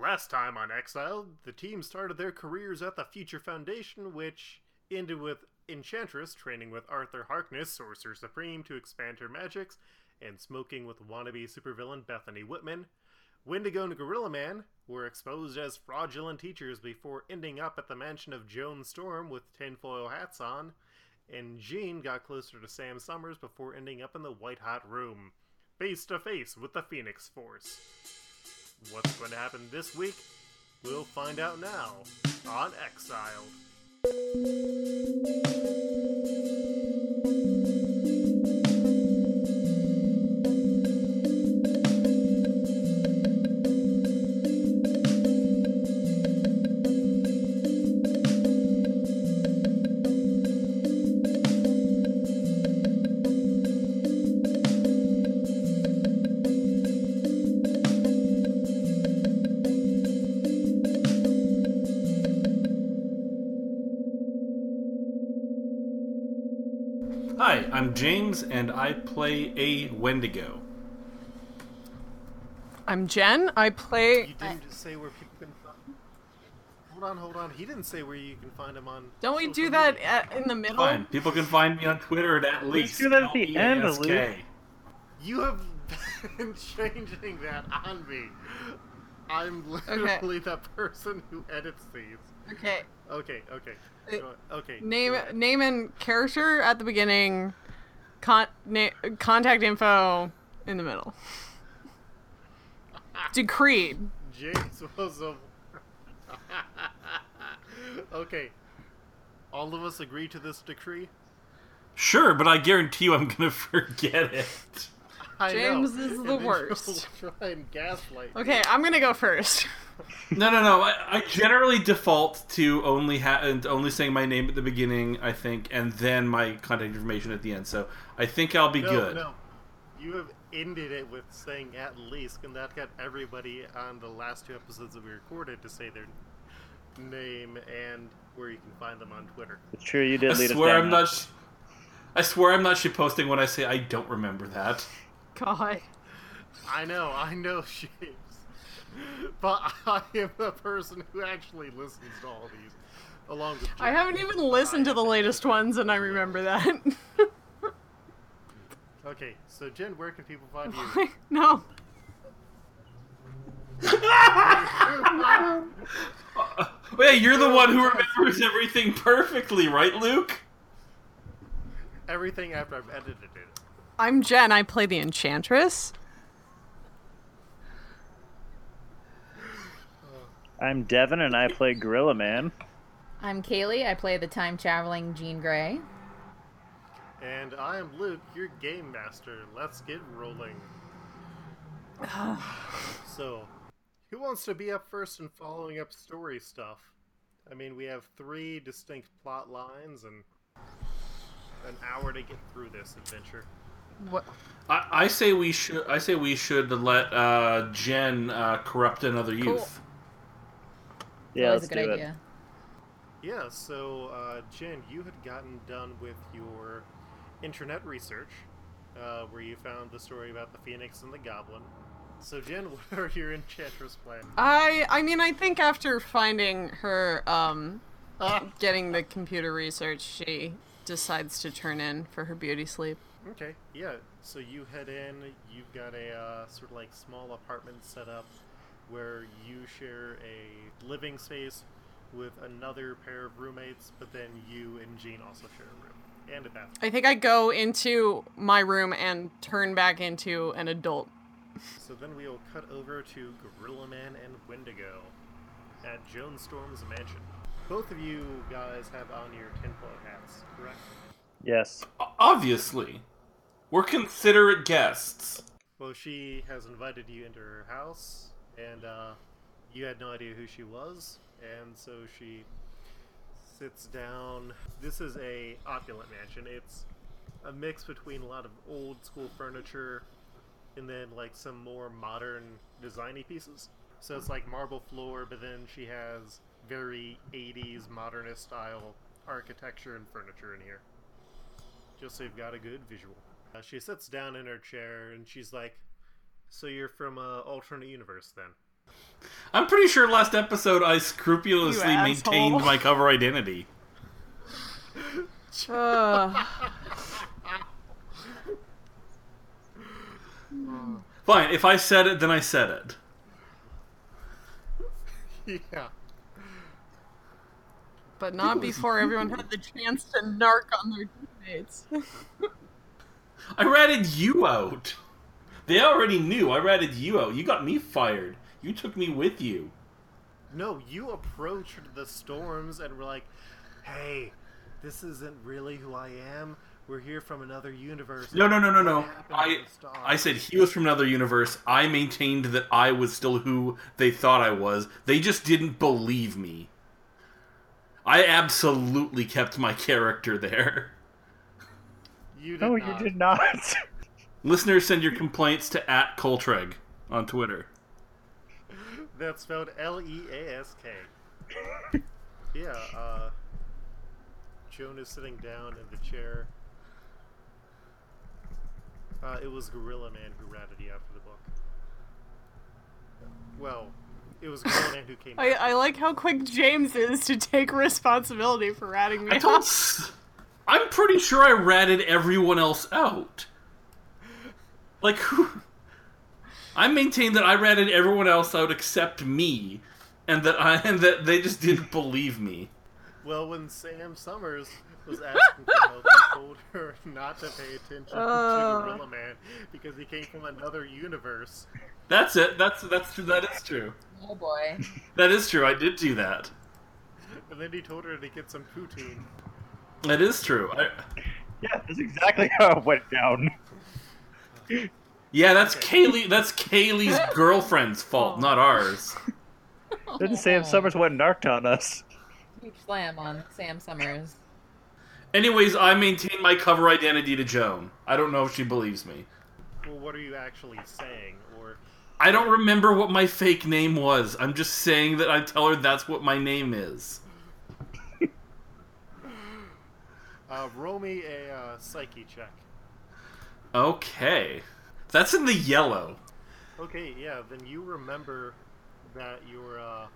Last time on Exile, the team started their careers at the Future Foundation, which ended with Enchantress training with Arthur Harkness, Sorcerer Supreme, to expand her magics, and smoking with wannabe supervillain Bethany Whitman. Wendigo and Gorilla Man were exposed as fraudulent teachers before ending up at the mansion of Joan Storm with tinfoil hats on, and Jean got closer to Sam Summers before ending up in the White Hot Room, face to face with the Phoenix Force. What's going to happen this week? We'll find out now on Exiled. I'm and I play a Wendigo. I'm Jen. I play. You didn't just say where people can find. Hold on, hold on. He didn't say where you can find him on. Don't we social do that at, in the middle? Fine, people can find me on Twitter at, at least. do that at the end, LEASK. Luke. You have been changing that on me. I'm literally the person who edits these. Okay. Okay, okay, Uh, okay. Name name and character at the beginning. Con- na- contact info in the middle. Decreed. James was a. okay. All of us agree to this decree. Sure, but I guarantee you I'm gonna forget it. I James know. is the then you'll worst. Try and gaslight. Okay, I'm gonna go first. No, no, no. I, I generally default to only ha- and only saying my name at the beginning, I think, and then my contact information at the end. So I think I'll be No, good. no. You have ended it with saying at least, and that got everybody on the last two episodes that we recorded to say their name and where you can find them on Twitter. It's true, you I did lead us swear down I'm that. not. Sh- I swear I'm not shitposting when I say I don't remember that. God. I know, I know, James. But I am the person who actually listens to all these, along with. I haven't even listened to the latest ones, and I remember that. Okay, so Jen, where can people find you? no. Wait, you're the one who remembers everything perfectly, right, Luke? Everything after I've edited it. I'm Jen. I play the Enchantress. I'm Devin, and I play Gorilla Man. I'm Kaylee. I play the time traveling Jean Grey. And I am Luke, your game master. Let's get rolling. so, who wants to be up first in following up story stuff? I mean, we have three distinct plot lines and an hour to get through this adventure. What? I, I say we should. I say we should let uh, Jen uh, corrupt another youth. Yeah, Always let's a good do idea. Yeah, so, uh, Jen, you had gotten done with your internet research, uh, where you found the story about the Phoenix and the Goblin. So, Jen, what are your enchantress plans? I I mean I think after finding her um Ah, getting the computer research she decides to turn in for her beauty sleep. Okay, yeah. So you head in. You've got a uh, sort of like small apartment set up where you share a living space with another pair of roommates, but then you and Jean also share a room and a bathroom. I think I go into my room and turn back into an adult. So then we will cut over to Gorilla Man and Wendigo at Joan Storm's mansion. Both of you guys have on your tinfoil hats, correct? Yes. O- Obviously, we're considerate guests. Well, she has invited you into her house, and uh, you had no idea who she was, and so she sits down. This is a opulent mansion. It's a mix between a lot of old school furniture and then like some more modern designy pieces. So it's like marble floor, but then she has very 80s modernist style architecture and furniture in here. Just so you've got a good visual. Uh, she sits down in her chair and she's like, "So you're from a alternate universe then?" I'm pretty sure last episode I scrupulously You maintained asshole. my cover identity. Ugh. Fine, if I said it, then I said it. Yeah. but not before everyone had the chance to narc on their teammates. I ratted you out. They already knew I ratted you out. You got me fired. You took me with you. No, you approached the storms and were like, "Hey, this isn't really who I am. We're here from another universe." No, no, no, no, no. What happened to I? I said he was from another universe. I maintained that I was still who they thought I was. They just didn't believe me. I absolutely kept my character there. you did No, not. you did not. Listeners, send your complaints to at Coltreg on Twitter. That's spelled L E A S K. Yeah, uh. Joan is sitting down in the chair. Uh, it was Gorilla Man who ratted you out for the book. Well, it was Gorilla Man who came. I. I like how quick James is to take responsibility for ratting me I told. Off. S- I'm pretty sure I ratted everyone else out. Like who? I maintain that I ratted everyone else out except me, and that I and that they just didn't believe me. Well, when Sam Summers was asking for help, you told her not to pay attention Uh. to Gorilla Man because he came from another universe. That's it. That's that's true. That is true. Oh boy. That is true. I did do that. And then he told her to get some poutine. That is true. I, yeah, that's exactly how it went down. yeah, that's Kaylee. That's Kaylee's girlfriend's fault, oh. not ours. Then Sam oh. Summers went and narked on us. Huge slam on Sam Summers. Anyways, I maintain my cover identity to Joan. I don't know if she believes me. Well, what are you actually saying? Or I don't remember what my fake name was. I'm just saying that I tell her that's what my name is. Uh, roll me a uh, psyche check. Okay. That's in the yellow. Okay, yeah, then you remember that your uh,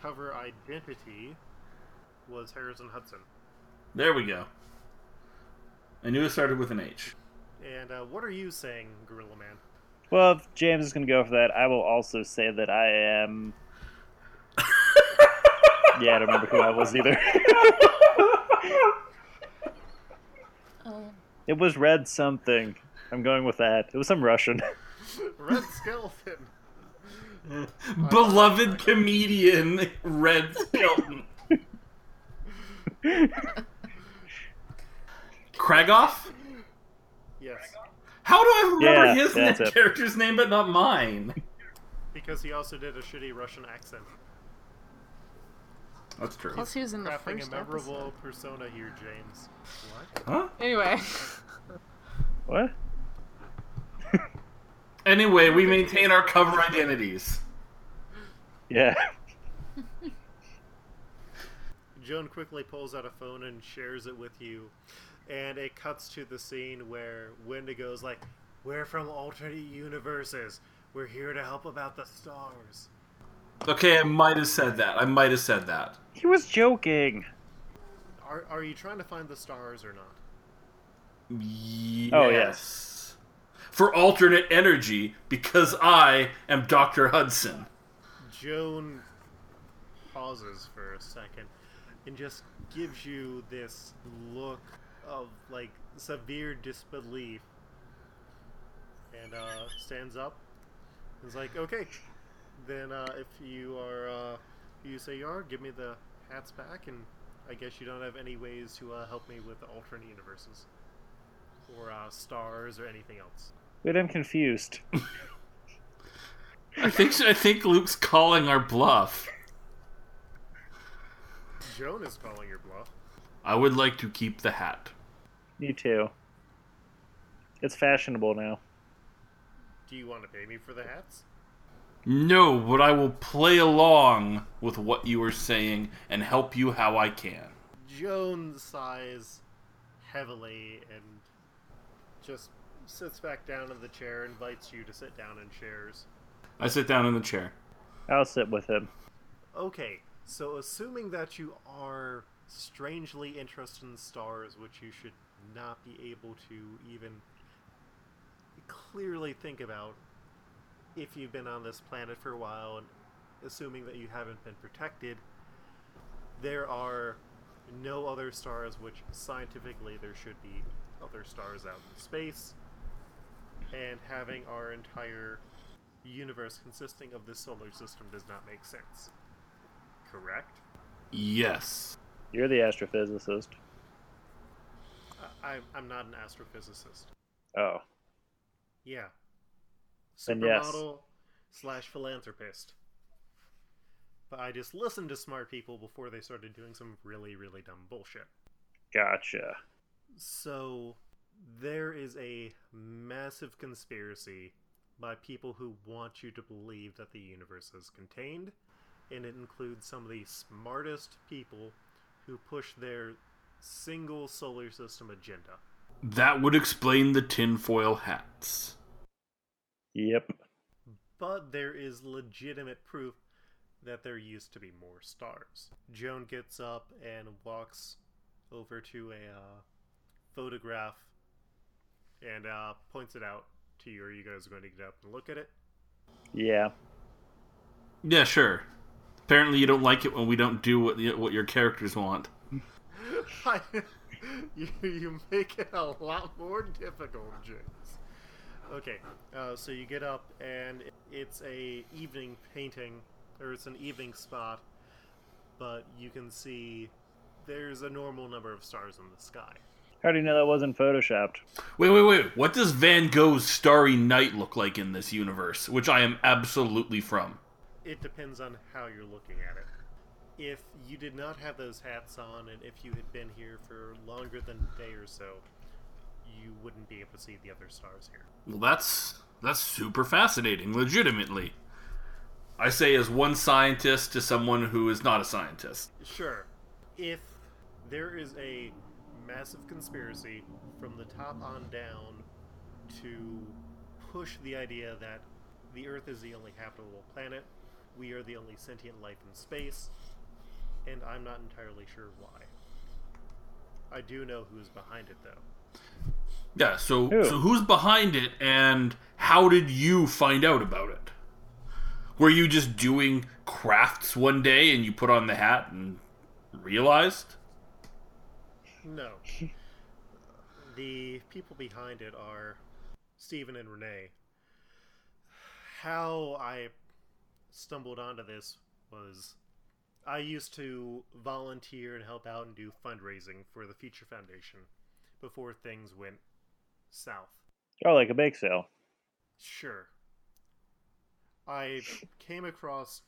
cover identity was Harrison Hudson. There we go. I knew it started with an H. And uh, what are you saying, Gorilla Man? Well, if James is going to go for that, I will also say that I am. yeah, I don't remember who I was either. It was Red something. I'm going with that. It was some Russian. Red Skeleton. Beloved comedian Red Skelton. Kragoff? Yes, How do I remember Yeah, his that's it. character's name but not mine? because he also did a shitty Russian accent. That's true. Plus, he was in the Crafting a memorable episode. persona here, James. What? Huh? Anyway, what? Anyway, we maintain our cover identities. Yeah. Joan quickly pulls out a phone and shares it with you, and it cuts to the scene where Wendigo's like, "We're from alternate universes. We're here to help about the stars." Okay, I might have said that. I might have said that. He was joking. Are are you trying to find the stars or not? Yes. Oh, yes. For alternate energy, because I am Dr. Hudson. Joan pauses for a second and just gives you this look of like severe disbelief and uh, stands up and is like, okay, then uh, if you are, uh, you say you are, give me the hats back, and I guess you don't have any ways to uh, help me with the alternate universes or uh, stars or anything else. Wait, I'm confused. I think I think Luke's calling our bluff. Joan is calling your bluff. I would like to keep the hat. Me too. It's fashionable now. Do you want to pay me for the hats? No, but I will play along with what you are saying and help you how I can. Joan sighs heavily and just sits back down in the chair, invites you to sit down in chairs. I sit down in the chair. I'll sit with him. Okay, so assuming that you are strangely interested in stars, which you should not be able to even clearly think about if you've been on this planet for a while, and assuming that you haven't been protected, there are no other stars which scientifically there should be other stars out in space. And having our entire universe consisting of this solar system does not make sense. Correct? Yes. You're the astrophysicist. I, I'm, I'm not an astrophysicist. Oh. Yeah. Then yes. Supermodel slash philanthropist. But I just listened to smart people before they started doing some really, really dumb bullshit. Gotcha. So there is a massive conspiracy by people who want you to believe that the universe is contained, and it includes some of the smartest people who push their single solar system agenda. That would explain the tinfoil hats. Yep. But there is legitimate proof that there used to be more stars. Joan gets up and walks over to a uh, photograph and uh, points it out to you. Are you guys going to get up and look at it? Yeah. Yeah, sure. Apparently, you don't like it when we don't do what the, what your characters want. you, you make it a lot more difficult, James. Okay, uh, so you get up and it's a evening painting, or it's an evening spot, but you can see there's a normal number of stars in the sky. How do you know that wasn't photoshopped? Wait, wait, wait. What does Van Gogh's Starry Night look like in this universe, which I am absolutely from? It depends on how you're looking at it. If you did not have those hats on, and if you had been here for longer than a day or so, you wouldn't be able to see the other stars here. Well, that's that's super fascinating, legitimately. I say as one scientist to someone who is not a scientist. Sure. If there is a massive conspiracy from the top on down to push the idea that the Earth is the only habitable planet, we are the only sentient life in space, and I'm not entirely sure why. I do know who's behind it, though. Yeah, so Who? so who's behind it and how did you find out about it? Were you just doing crafts one day and you put on the hat and realized? No. the people behind it are Stephen and Renee. How I stumbled onto this was I used to volunteer and help out and do fundraising for the Future Foundation before things went south. Oh, like a bake sale. Sure. I came across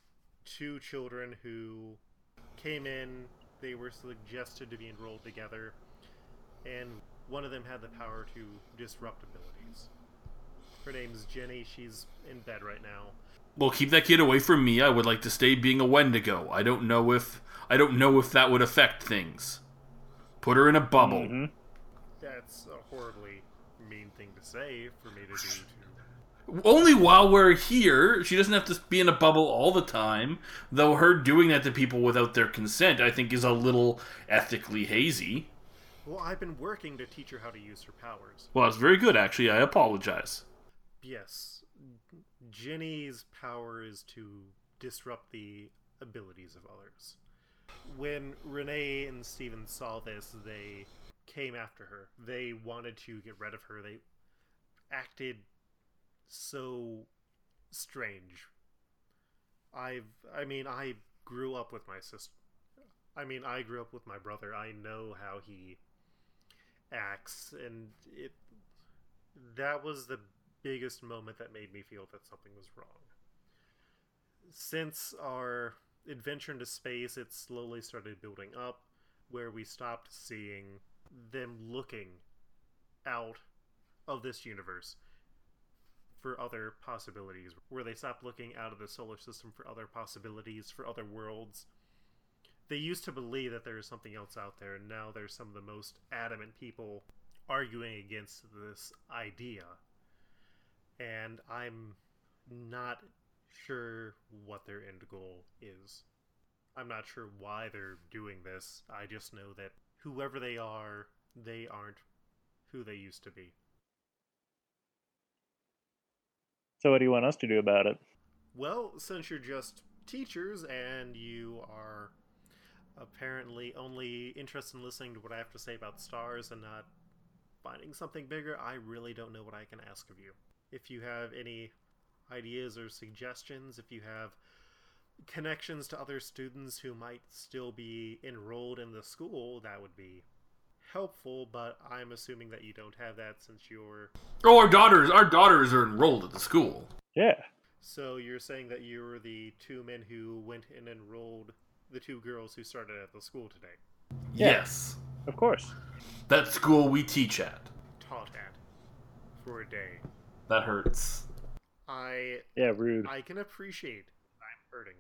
two children who came in, they were suggested to be enrolled together, and one of them had the power to disrupt abilities. Her name's Jenny, she's in bed right now. Well, keep that kid away from me. I would like to stay being a Wendigo. I don't know if I don't know if that would affect things. Put her in a bubble. Mhm. That's a horribly mean thing to say for me to do to Only while we're here. She doesn't have to be in a bubble all the time. Though her doing that to people without their consent, I think, is a little ethically hazy. Well, I've been working to teach her how to use her powers. Well, that's very good, actually. I apologize. Yes, Jenny's power is to disrupt the abilities of others. When Renee and Steven saw this, they came after her. They wanted to get rid of her. They acted so strange. I've I mean, I grew up with my sister. I mean, I grew up with my brother. I know how he acts and it that was the biggest moment that made me feel that something was wrong. Since our adventure into space, it slowly started building up, where we stopped seeing them looking out of this universe for other possibilities, where they stopped looking out of the solar system for other possibilities, for other worlds. They used to believe that there is something else out there, and now there's some of the most adamant people arguing against this idea and I'm not sure what their end goal is. I'm not sure why they're doing this. I just know that whoever they are, they aren't who they used to be. So, what do you want us to do about it? Well, since you're just teachers and you are apparently only interested in listening to what I have to say about stars and not finding something bigger, I really don't know what I can ask of you. If you have any ideas or suggestions, if you have connections to other students who might still be enrolled in the school, that would be helpful, but I'm assuming that you don't have that since you're. Oh, our daughters, our daughters are enrolled at the school. Yeah. So you're saying that you were the two men who went and enrolled the two girls who started at the school today, Yeah. Yes, Of course. that school we teach at. taught at, for a day. That hurts. I Yeah, rude. I can appreciate I'm hurting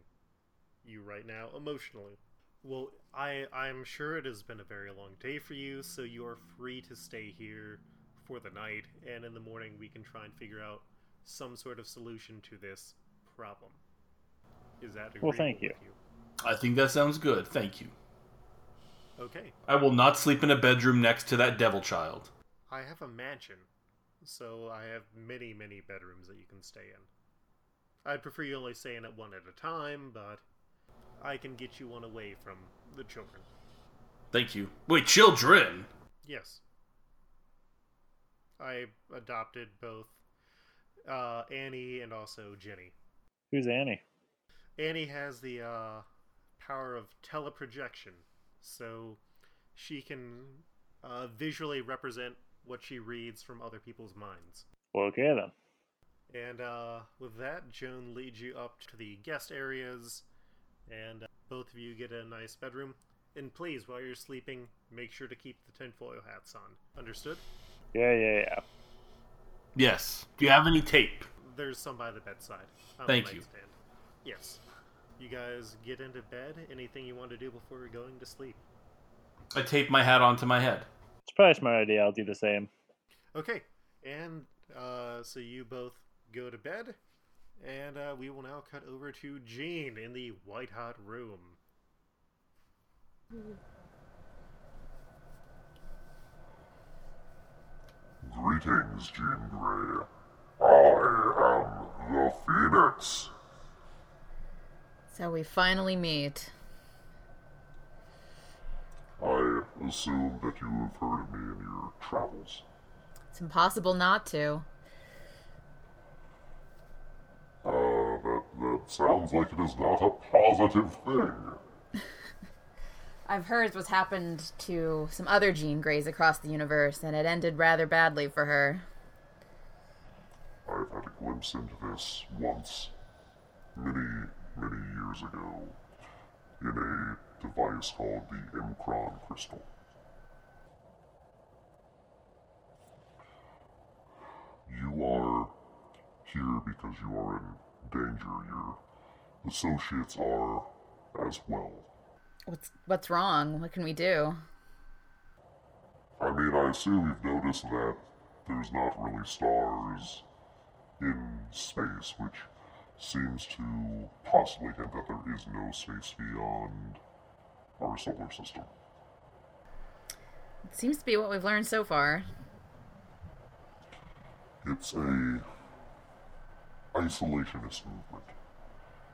you right now emotionally. Well, I I'm sure it has been a very long day for you, so you are free to stay here for the night, and in the morning we can try and figure out some sort of solution to this problem. Is that Well, thank you. with you? I think that sounds good. Thank you. Okay. I will not sleep in a bedroom next to that devil child. I have a mansion, so I have many, many bedrooms that you can stay in. I'd prefer you only stay in at one at a time, but I can get you one away from the children. Thank you. Wait, children? Yes. I adopted both uh, Annie and also Jenny. Who's Annie? Annie has the uh, power of teleprojection, so she can uh, visually represent what she reads from other people's minds. Okay then. And uh, with that, Joan leads you up to the guest areas, and uh, both of you get a nice bedroom. And please, while you're sleeping, make sure to keep the tinfoil hats on. Understood? Yeah, yeah, yeah. Yes. Do you have any tape? There's some by the bedside. Thank you. nightstand. Yes. You guys get into bed. Anything you want to do before you're going to sleep? I tape my hat onto my head. It's probably a smart idea. I'll do the same. Okay. And uh, so you both go to bed, and uh, we will now cut over to Jean in the white hot room. Greetings, Jean Grey. I am the Phoenix. So we finally meet. I assume that you have heard of me in your travels. It's impossible not to. Uh, that, that sounds like it is not a positive thing. I've heard what's happened to some other Jean Greys across the universe, and it ended rather badly for her. I've had a glimpse into this once, many, many years ago, in a device called the M'Kraan Crystal. You are here because you are in danger. Your associates are as well. What's what's wrong? What can we do? I mean, I assume you've noticed that there's not really stars in space, which seems to possibly hint that there is no space beyond our solar system. It seems to be what we've learned so far. It's a isolationist movement.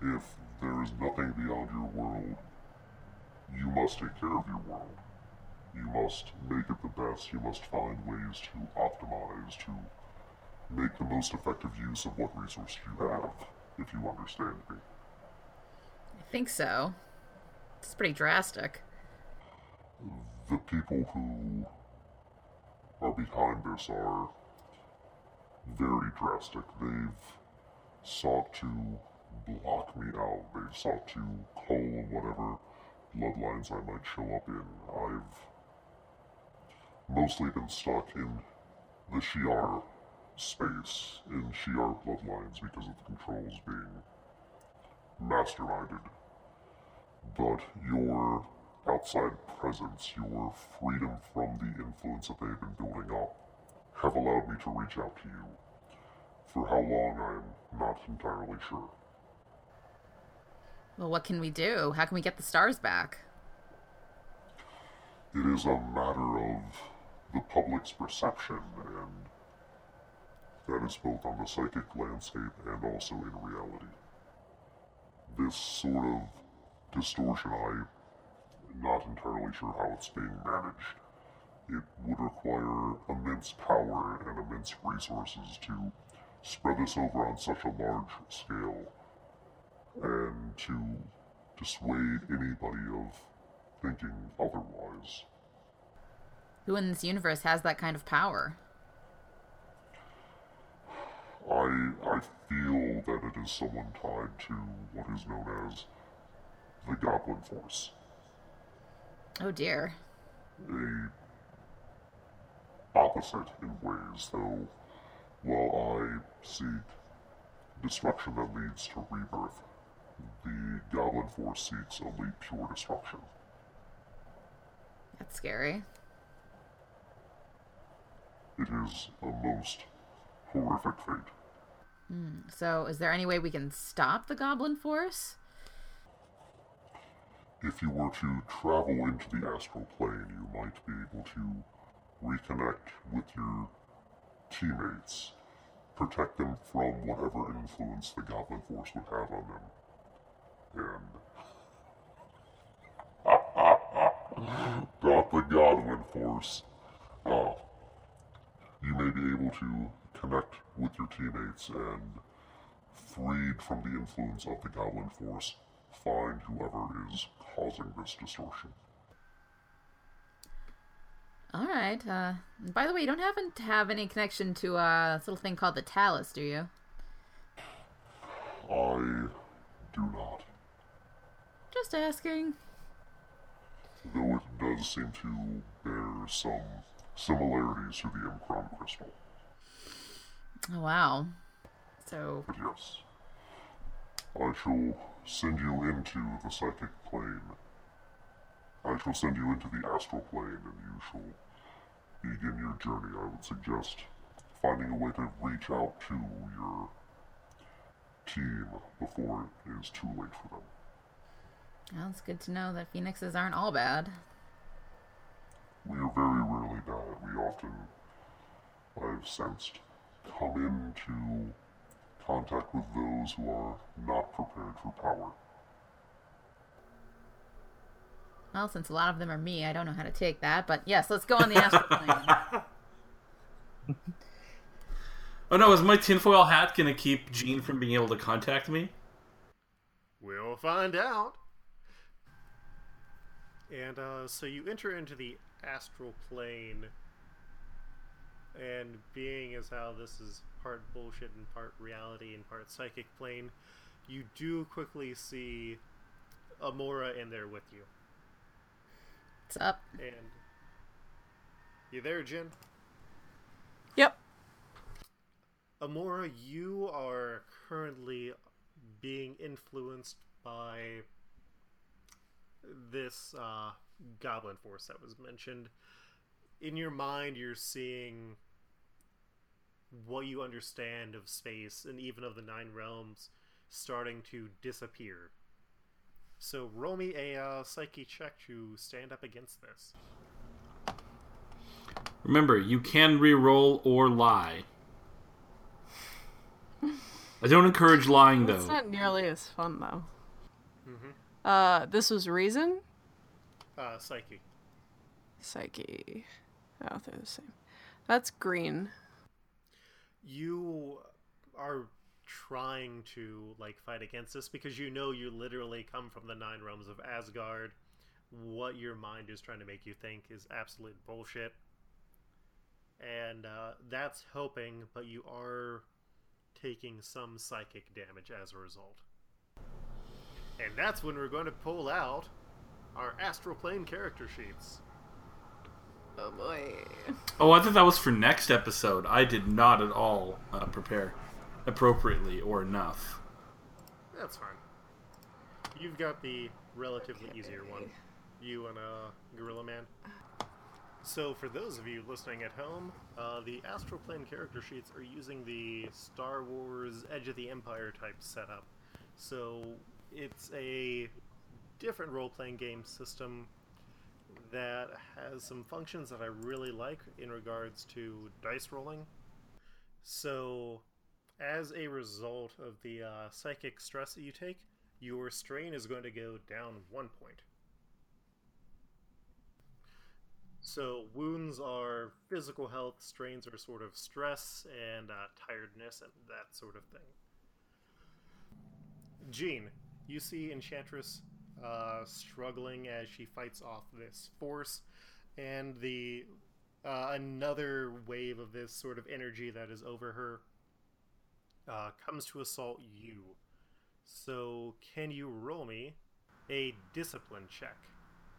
If there is nothing beyond your world, you must take care of your world. You must make it the best. You must find ways to optimize, to make the most effective use of what resource you have, if you understand me. I think so. It's pretty drastic. The people who are behind this are very drastic. They've sought to block me out. They've sought to cull whatever bloodlines I might show up in. I've mostly been stuck in the Shi'ar space, in Shi'ar bloodlines, because of the controls being masterminded. But your outside presence, your freedom from the influence that they've been building up, have allowed me to reach out to you. For how long, I'm not entirely sure. Well, what can we do? How can we get the stars back? It is a matter of the public's perception, and that is both on the psychic landscape and also in reality. This sort of distortion, I'm not entirely sure how it's being managed. It would require immense power and immense resources to spread this over on such a large scale and to dissuade anybody of thinking otherwise. Who in this universe has that kind of power? I I feel that it is someone tied to what is known as the Goblin Force, Oh dear. a opposite in ways, though. While I seek destruction that leads to rebirth, the Goblin Force seeks only pure destruction. That's scary. It is a most horrific fate. Hmm. So, is there any way we can stop the Goblin Force? If you were to travel into the astral plane, you might be able to reconnect with your teammates, protect them from whatever influence the Goblin Force would have on them, and not the Goblin Force. Uh, you may be able to connect with your teammates and, freed from the influence of the Goblin Force, find whoever is causing this distortion. All right. Uh, by the way, you don't happen to have any connection to uh, this little thing called the Talus, do you? I do not, Just asking. though it does seem to bear some similarities to the M'Kraan crystal. Oh, wow. So, But yes, I shall send you into the psychic plane. I shall send you into the astral plane, and you shall begin your journey. I would suggest finding a way to reach out to your team before it is too late for them. well, it's good to know that phoenixes aren't all bad. We are very rarely bad. We often, I've sensed, come into contact with those who are not prepared for power. Well, since a lot of them are me, I don't know how to take that. But yes, let's go on the astral plane. Oh no, is my tinfoil hat gonna keep Jean from being able to contact me? We'll find out. And uh, so you enter into the astral plane, and being as how this is part bullshit and part reality and part psychic plane, you do quickly see Amora in there with you. What's up? And you there, Jen? Yep. Amora, you are currently being influenced by this uh, goblin force that was mentioned. In your mind, you're seeing what you understand of space and even of the Nine Realms starting to disappear. So roll me a uh, psyche check to stand up against this. Remember, you can re-roll or lie. I don't encourage lying though. It's not nearly as fun though. Uh, this was reason. Uh, psyche. Psyche. Oh, they're the same. That's green. you are trying to like fight against this because you know you literally come from the nine realms of Asgard. What your mind is trying to make you think is absolute bullshit, and uh, that's helping. But you are taking some psychic damage as a result, and that's when we're going to pull out our astral plane character sheets. Oh boy. Oh, I thought that was for next episode. I did not at all uh, prepare appropriately or enough. That's fine. You've got the relatively easier one. You and uh, Gorilla Man. So, for those of you listening at home, uh, the Astral Plane character sheets are using the Star Wars Edge of the Empire type setup. So, it's a different role playing game system that has some functions that I really like in regards to dice rolling. So, as a result of the uh, psychic stress that you take, your strain is going to go down one point. So, wounds are physical health, strains are sort of stress and uh, tiredness and that sort of thing. Jean, you see Enchantress uh, struggling as she fights off this force, and the uh, another wave of this sort of energy that is over her uh, comes to assault you. So, can you roll me a discipline check?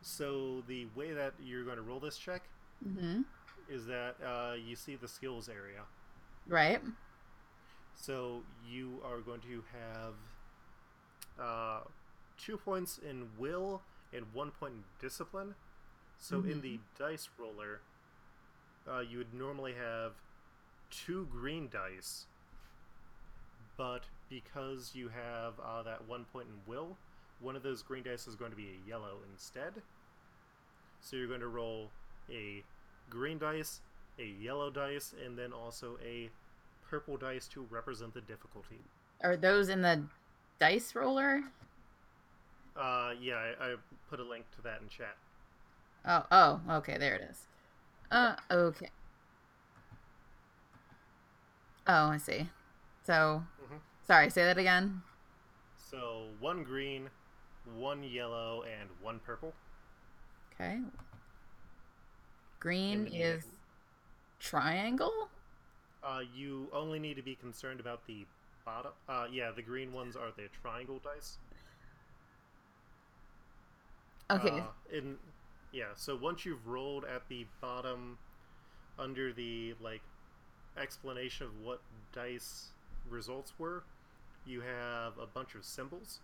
So, the way that you're going to roll this check Mm-hmm. is that uh, you see the skills area. Right. So you are going to have uh, two points in will and one point in discipline. So in the dice roller, uh, you would normally have two green dice, but because you have uh, that one point in will, one of those green dice is going to be a yellow instead. So you're going to roll a green dice, a yellow dice, and then also a purple dice to represent the difficulty. Are those in the dice roller? Uh, yeah, I, I put a link to that in chat. Oh, oh, okay, there it is. Uh, okay. Oh, I see. So. Sorry, say that again. So one green, one yellow, and one purple. Okay. Green And- is triangle? Uh, you only need to be concerned about the bottom. Uh, yeah, the green ones are the triangle dice. Okay. Uh, in yeah, so once you've rolled at the bottom, under the like explanation of what dice results were, you have a bunch of symbols,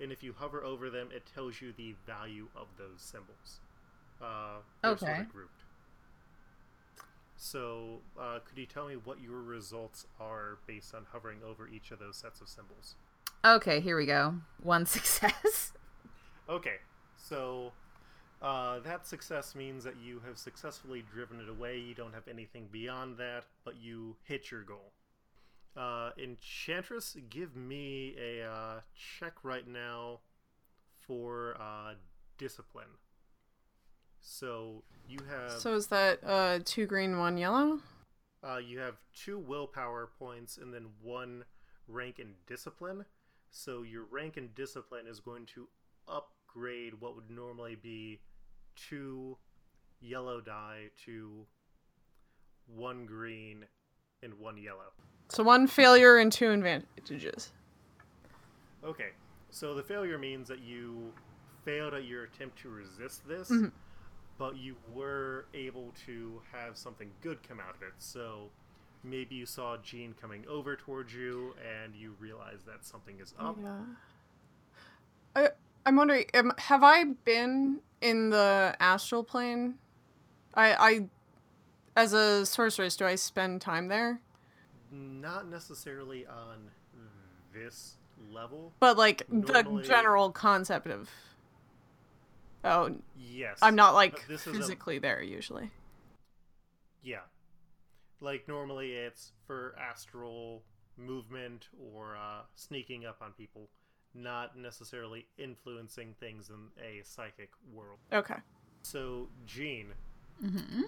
and if you hover over them, it tells you the value of those symbols. Uh, they're sort Okay. of grouped. So, uh, could you tell me what your results are based on hovering over each of those sets of symbols? okay, here we go. One success. Okay, so uh, that success means that you have successfully driven it away. You don't have anything beyond that, but you hit your goal. Uh, Enchantress, give me a uh, check right now for uh, discipline. So you have So is that uh, two green, one yellow? uh, you have two willpower points and then one rank in discipline. So your rank in discipline is going to upgrade what would normally be two yellow die to one green and one yellow. So one failure and two advantages. Okay, so the failure means that you failed at your attempt to resist this, Mhm. but you were able to have something good come out of it. So maybe you saw Jean coming over towards you and you realize that something is up. Yeah. I, I'm wondering, um, have I been in the astral plane? I, I, as a sorceress, do I spend time there? Not necessarily on this level. But like Normally- the general concept of. Oh, Yes. I'm not like but this is a- physically there usually. Yeah. Like normally it's for astral movement or uh, sneaking up on people, not necessarily influencing things in a psychic world. Okay. So, Jean, mm-hmm.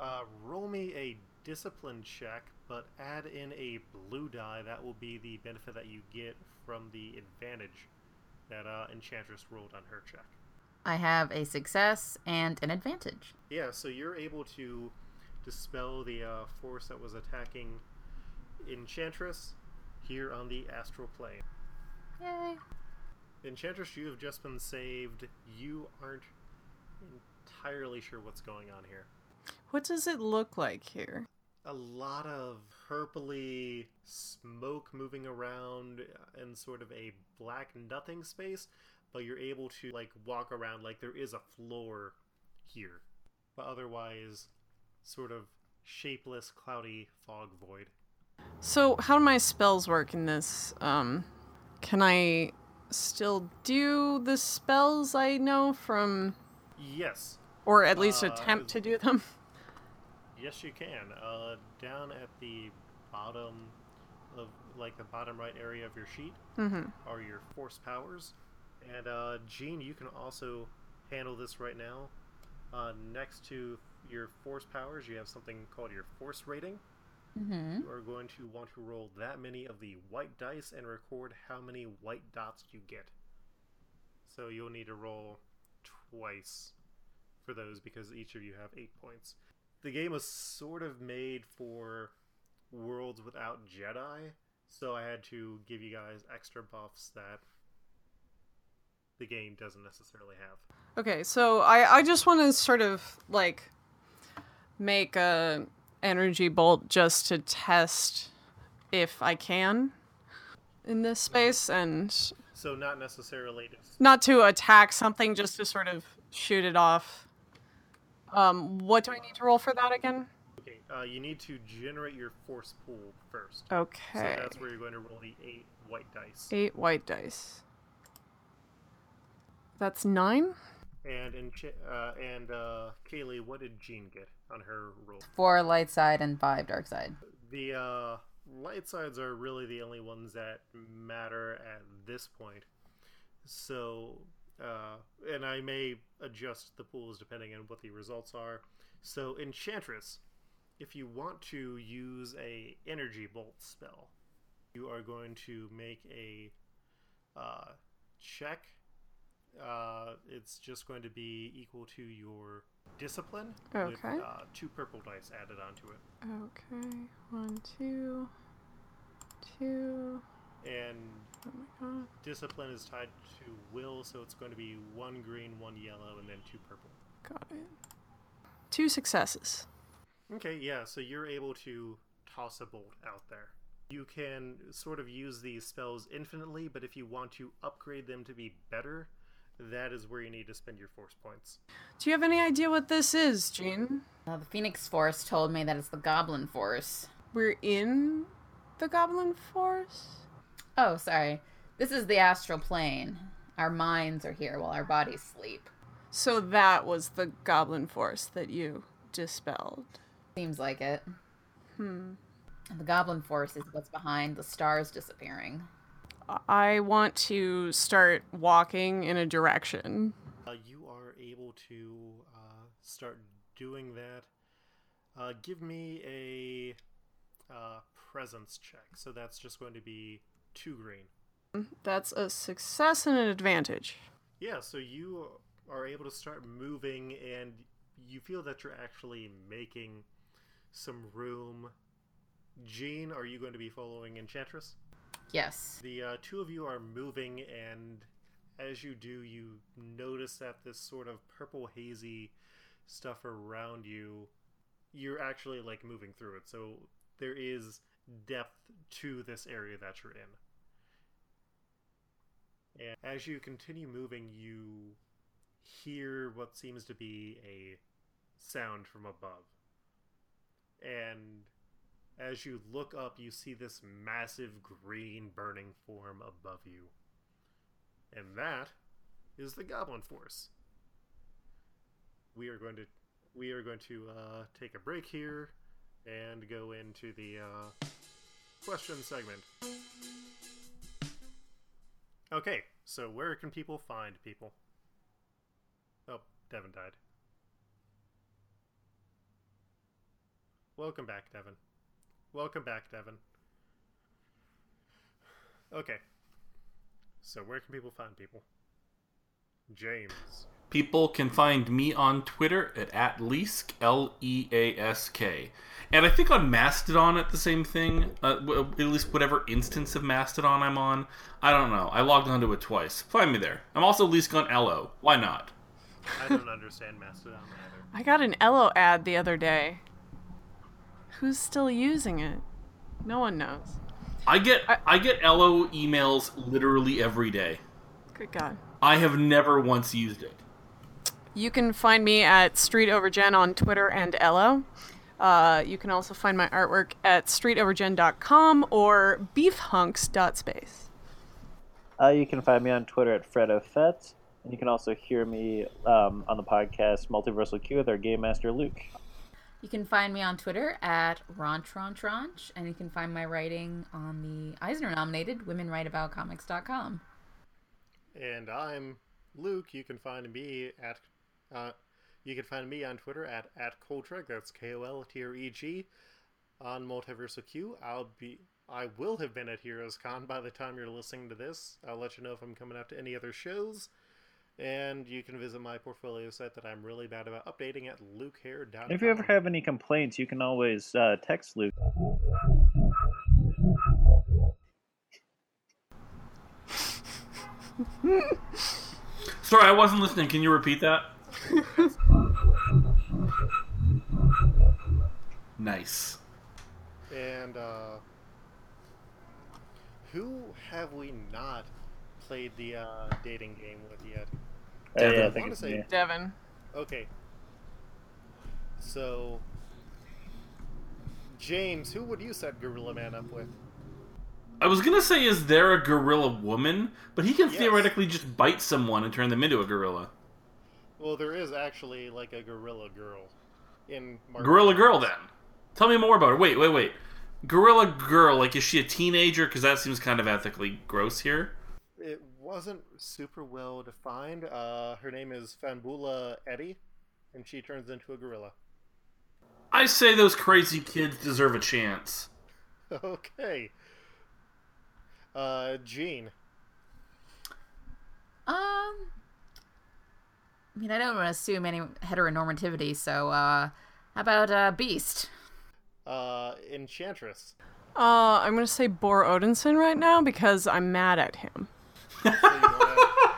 uh, roll me a discipline check, but add in a blue die. That will be the benefit that you get from the advantage that uh, Enchantress rolled on her check. I have a success and an advantage. Yeah, so you're able to dispel the uh, force that was attacking Enchantress here on the astral plane. Yay. Enchantress, you have just been saved. You aren't entirely sure what's going on here. What does it look like here? A lot of purpley smoke moving around in sort of a black nothing space, but you're able to like walk around like there is a floor here. But otherwise, sort of shapeless, cloudy fog void. So how do my spells work in this? Um, can I still do the spells I know from, Yes. or at least Uh, attempt to do them? Yes, you can. Uh, down at the bottom of, like, the bottom right area of your sheet Mm-hmm. are your force powers. And, uh, Jean, you can also handle this right now. Uh, next to your force powers, you have something called your force rating. Mm-hmm. You are going to want to roll that many of the white dice and record how many white dots you get. So you'll need to roll twice for those because each of you have eight points. The game was sort of made for worlds without Jedi, so I had to give you guys extra buffs that the game doesn't necessarily have. Okay, so I I just want to sort of like make a energy bolt just to test if I can in this mm-hmm. space and So not necessarily just not to attack something just to sort of shoot it off. Um what do I need to roll for that again? okay. Uh, you need to generate your force pool first. Okay. So that's where you're going to roll the eight white dice. 8 white dice. That's 9? And in Ch- uh, and uh, Kaylee, what did Jean get on her roll? Four light side and five dark side. The uh, light sides are really the only ones that matter at this point. So, uh, and I may adjust the pools depending on what the results are. So, Enchantress, if you want to use a energy bolt spell, you are going to make a uh, check. Uh, it's just going to be equal to your discipline with uh, two purple dice added onto it. Okay. One, two, two. And Oh my god. discipline is tied to will, so it's going to be one green, one yellow, and then two purple. Got it. Two successes. Okay, yeah, so you're able to toss a bolt out there. You can sort of use these spells infinitely, but if you want to upgrade them to be better, that is where you need to spend your force points. Do you have any idea what this is, Jean? Uh, the Phoenix Force told me that it's the Goblin Force. We're in the Goblin Force? Oh, sorry. This is the astral plane. Our minds are here while our bodies sleep. So that was the Goblin Force that you dispelled. Seems like it. Hmm. The Goblin Force is what's behind the stars disappearing. I want to start walking in a direction. Uh, you are able to uh, start doing that. Uh, give me a uh, presence check. So that's just going to be two green. That's a success and an advantage. Yeah, so you are able to start moving, and you feel that you're actually making some room. Jean, are you going to be following Enchantress? Yes. The uh, two of you are moving, and as you do, you notice that this sort of purple hazy stuff around you, you're actually like moving through it. So there is depth to this area that you're in. And as you continue moving, you hear what seems to be a sound from above. And as you look up, you see this massive green burning form above you. And that is the Goblin Force. We are going to we are going to uh, take a break here and go into the uh, question segment. Okay, so where can people find people? Oh, Devin died. Welcome back, Devin. Welcome back, Devin. Okay. So where can people find people? James. People can find me on Twitter at, at Leask, L E A S K. And I think on Mastodon at the same thing, uh, w- at least whatever instance of Mastodon I'm on. I don't know. I logged onto it twice. Find me there. I'm also Leask on Ello. Why not? I don't understand Mastodon either. I got an Ello ad the other day. Who's still using it? No one knows. I get I- I get Ello emails literally every day. Good God. I have never once used it. You can find me at Street Over Gen on Twitter and Ello. Uh, you can also find my artwork at streetovergen.com or beefhunks.space. Uh, you can find me on Twitter at FredOFett, and you can also hear me um, on the podcast Multiversal Q with our Game Master Luke. You can find me on Twitter at RaunchRaunchRaunch, and you can find my writing on the Eisner nominated WomenWriteAboutComics.com. And I'm Luke. You can find me at uh, you can find me on Twitter at at Koltreg. That's K O L T R E G. On Multiversal Q, I'll be I will have been at Heroes Con by the time you're listening to this. I'll let you know if I'm coming out to any other shows. And you can visit my portfolio site that I'm really bad about updating at lukehair.com. If you ever have any complaints, you can always uh, text Luke. Sorry, I wasn't listening. Can you repeat that? nice. And uh, who have we not played the uh, dating game with yet? Uh, yeah, I Devin. think wanna it's say- me. Devin. Okay. So, James, who would you set Gorilla Man up with? I was gonna say, is there a gorilla woman? But he can Yes. theoretically just bite someone and turn them into a gorilla. Well, there is actually like a gorilla girl in Marvel Gorilla girl, then. Tell me more about her. Wait, wait, wait. Gorilla girl, like, is she a teenager? Because that seems kind of ethically gross here. It wasn't super well defined. Uh, her name is Fahnbullah Eddy, and she turns into a gorilla. I say those crazy kids deserve a chance. Okay. Uh, Jean. Um, I mean, I don't want to assume any heteronormativity, so uh, how about uh, Beast? Uh, Enchantress. Uh, I'm gonna say Bor Odinson right now because I'm mad at him. So you, want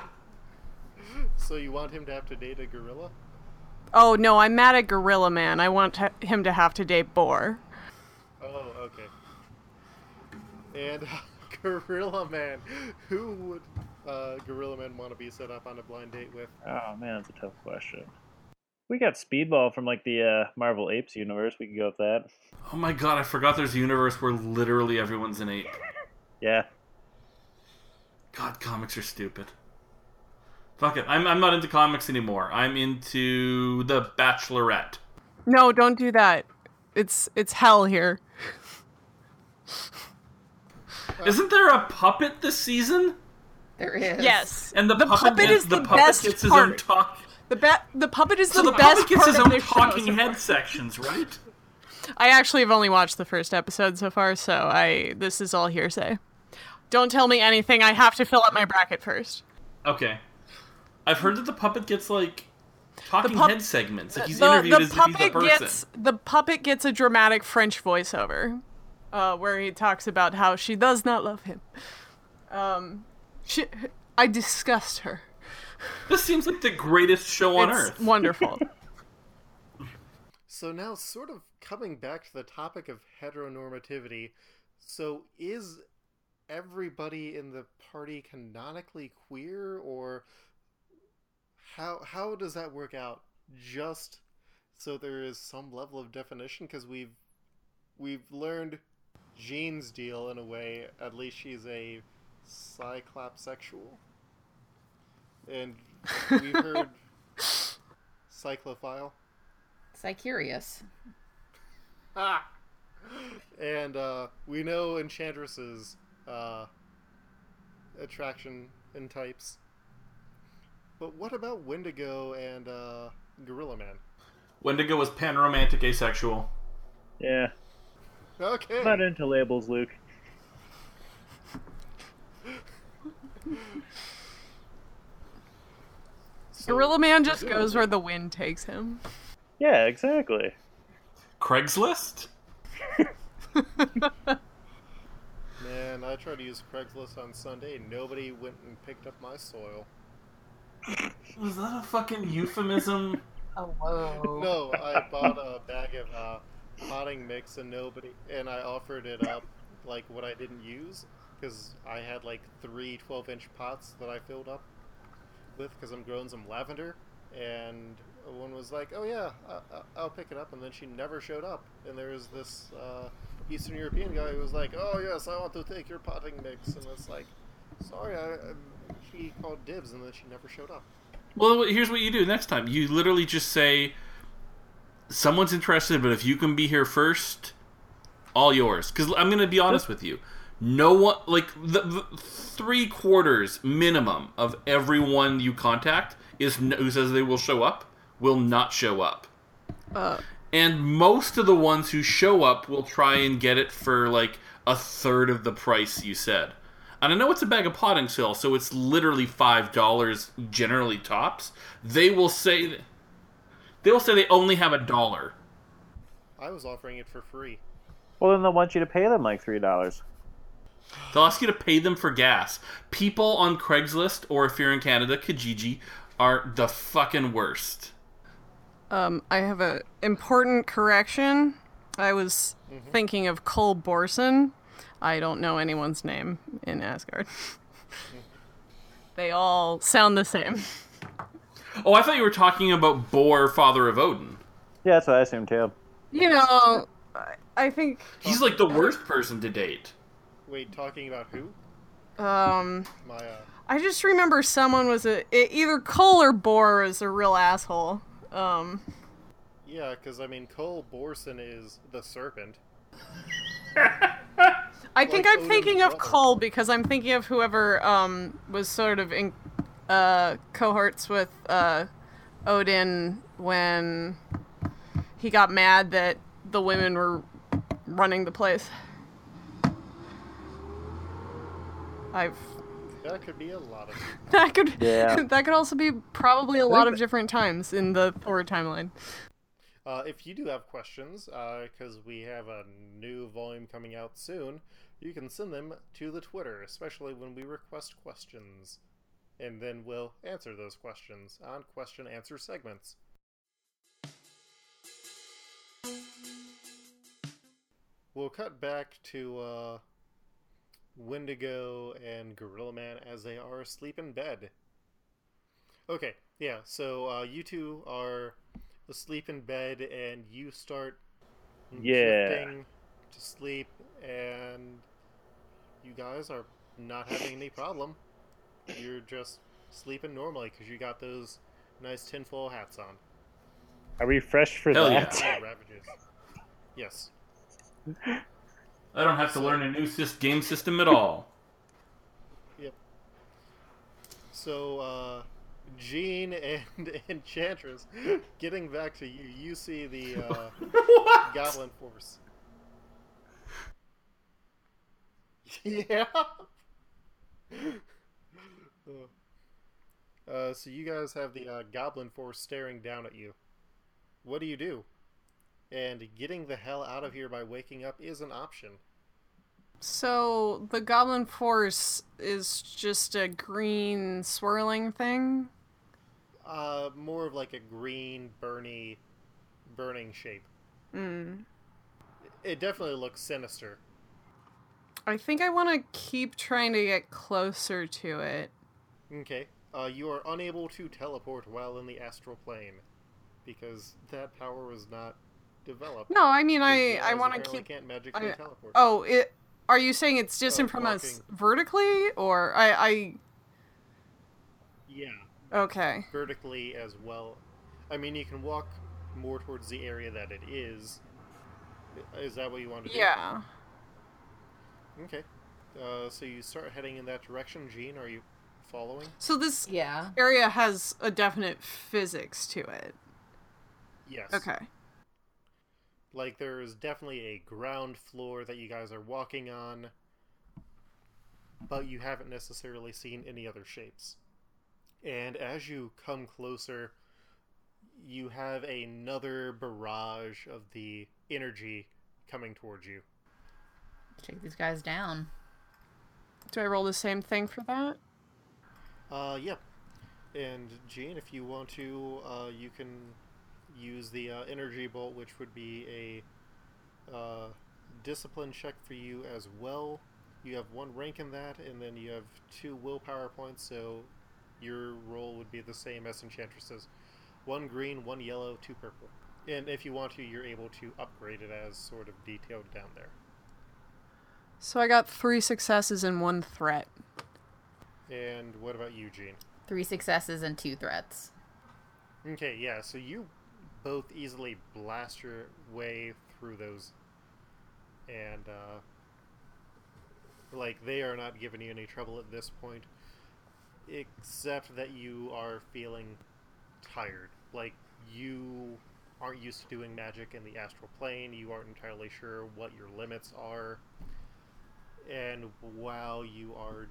so you want him to have to date a gorilla? Oh no, I'm mad at Gorilla Man. I want to- him to have to date Bor. Oh, okay. And Gorilla Man. Who would uh, Gorilla Man want to be set up on a blind date with? Oh man, that's a tough question. We got Speedball from like the uh, Marvel Apes universe. We could go with that. Oh my god, I forgot there's a universe where literally everyone's an ape. Yeah. God, comics are stupid. Fuck it. I'm, I'm not into comics anymore. I'm into The Bachelorette. No, don't do that. It's it's hell here. Isn't there a puppet this season? There is. Yes. And the, the puppet, puppet is the, the, puppet best gets his part. own talk. The ba- the puppet is So the, the, best puppet gets part his of own the talking so far. head sections, right? I actually have only watched the first episode so far, so I this is all hearsay. Don't tell me anything. I have to fill up my bracket first. Okay. I've heard that the puppet gets like talking pup- head segments. Like he's the, interviewed the as if he's a puppet person. gets the puppet gets a dramatic French voiceover, uh, where he talks about how she does not love him. Um, she, I disgust her. This seems like the greatest show on it's earth. wonderful. So now, sort of coming back to the topic of heteronormativity, so is everybody in the party canonically queer, or how how does that work out? Just so there is some level of definition, because we've we've learned Jean's deal in a way. At least she's a cyclopsexual, and we've heard cyclophile. Psychurious. Ah! And uh, we know Enchantress's uh, attraction and types. But what about Wendigo and uh, Gorilla Man? Wendigo was panromantic asexual. Yeah. Okay. I'm not into labels, Luke. So, Gorilla Man just presumably- goes where the wind takes him. Yeah, exactly. Craigslist? Man, I tried to use Craigslist on Sunday. Nobody went and picked up my soil. Was that a fucking euphemism? Oh, whoa. No, I bought a bag of uh, potting mix and nobody, and I offered it up like what I didn't use because I had like three 12 inch pots that I filled up with because I'm growing some lavender, and one was like, "Oh yeah, I, I, I'll pick it up," and then she never showed up. And there was this uh, Eastern European guy who was like, "Oh yes, I want to take your potting mix," and it's like, Sorry, I, I, she called dibs and then she never showed up. Well, here's what you do next time. You literally just say, "Someone's interested, but if you can be here first, all yours." Because I'm gonna be honest with you, no one like the, the three quarters minimum of everyone you contact is who says they will show up will not show up. Uh, And most of the ones who show up will try and get it for like a third of the price you said. And I know it's a bag of potting soil, so it's literally five dollars generally tops. They will say they will say they only have a dollar. I was offering it for free. Well, then they'll want you to pay them like three dollars. They'll ask you to pay them for gas. People on Craigslist or if you're in Canada, Kijiji are the fucking worst. um, I have a important correction. I was thinking of Cole Borson. I don't know anyone's name in Asgard. they all sound the same. Oh, I thought you were talking about Bor, father of Odin. Yeah, that's what I assumed too. You know, I- I think He's like the worst person to date. Wait, talking about who? um, My, uh, I just remember someone was a e- either Cole or Bor was a real asshole. Um, yeah, because I mean, Cole Borson is the serpent. I think Like I'm Odin's thinking of brother. Cole because I'm thinking of whoever um was sort of in uh cohorts with uh Odin when he got mad that the women were running the place. I've That could be a lot of. that could Yeah. that could also be probably a lot of different times in the Thor timeline. Uh, if you do have questions, because we have a new volume coming out soon, you can send them to the Twitter, especially when we request questions. And then we'll answer those questions on question answer segments. We'll cut back to uh, Wendigo and Gorilla Man as they are asleep in bed. Okay, yeah, so uh, you two are asleep in bed and you start Yeah. to sleep and you guys are not having any problem. You're just sleeping normally because you got those nice tinfoil hats on. Are we fresh for Hell yeah. that? Oh, ravages. Yes. I don't have to learn a new game system at all. Yep. So, uh, Jean and Enchantress, getting back to you, you see the uh. Goblin Force. yeah. Uh, so you guys have the uh, Goblin Force staring down at you. What do you do? And getting the hell out of here by waking up is an option. So the Goblin Force is just a green swirling thing. Uh, more of like a green, burny, burning shape. Mm. It definitely looks sinister. I think I want to keep trying to get closer to it. Okay. Uh, you are unable to teleport while in the astral plane because that power was not developed. No, I mean I I want to keep. Can't magically I- teleport. Oh, it. Are you saying it's distant Oh, from us vertically, or I? I Yeah, okay. vertically as well. I mean, you can walk more towards the area that it is. Is that what you want to do? Yeah. Okay. Uh, so you start heading in that direction. Jean, are you following? So this Yeah. area has a definite physics to it. Yes. Okay. Like there is definitely a ground floor that you guys are walking on, but you haven't necessarily seen any other shapes. And as you come closer, you have another barrage of the energy coming towards you. Take these guys down. Do I roll the same thing for that? Uh, yep. And Jean, if you want to, uh, you can use the uh, energy bolt, which would be a uh, discipline check for you as well. You have one rank in that, and then you have two willpower points, so your roll would be the same as Enchantress's. One green, one yellow, two purple. And if you want to, you're able to upgrade it as sort of detailed down there. So I got three successes and one threat. And what about you, Jean? Three successes and two threats. Okay, yeah, so you both easily blast your way through those. And, uh, like, they are not giving you any trouble at this point, except that you are feeling tired. Like, you aren't used to doing magic in the astral plane, you aren't entirely sure what your limits are. And while you are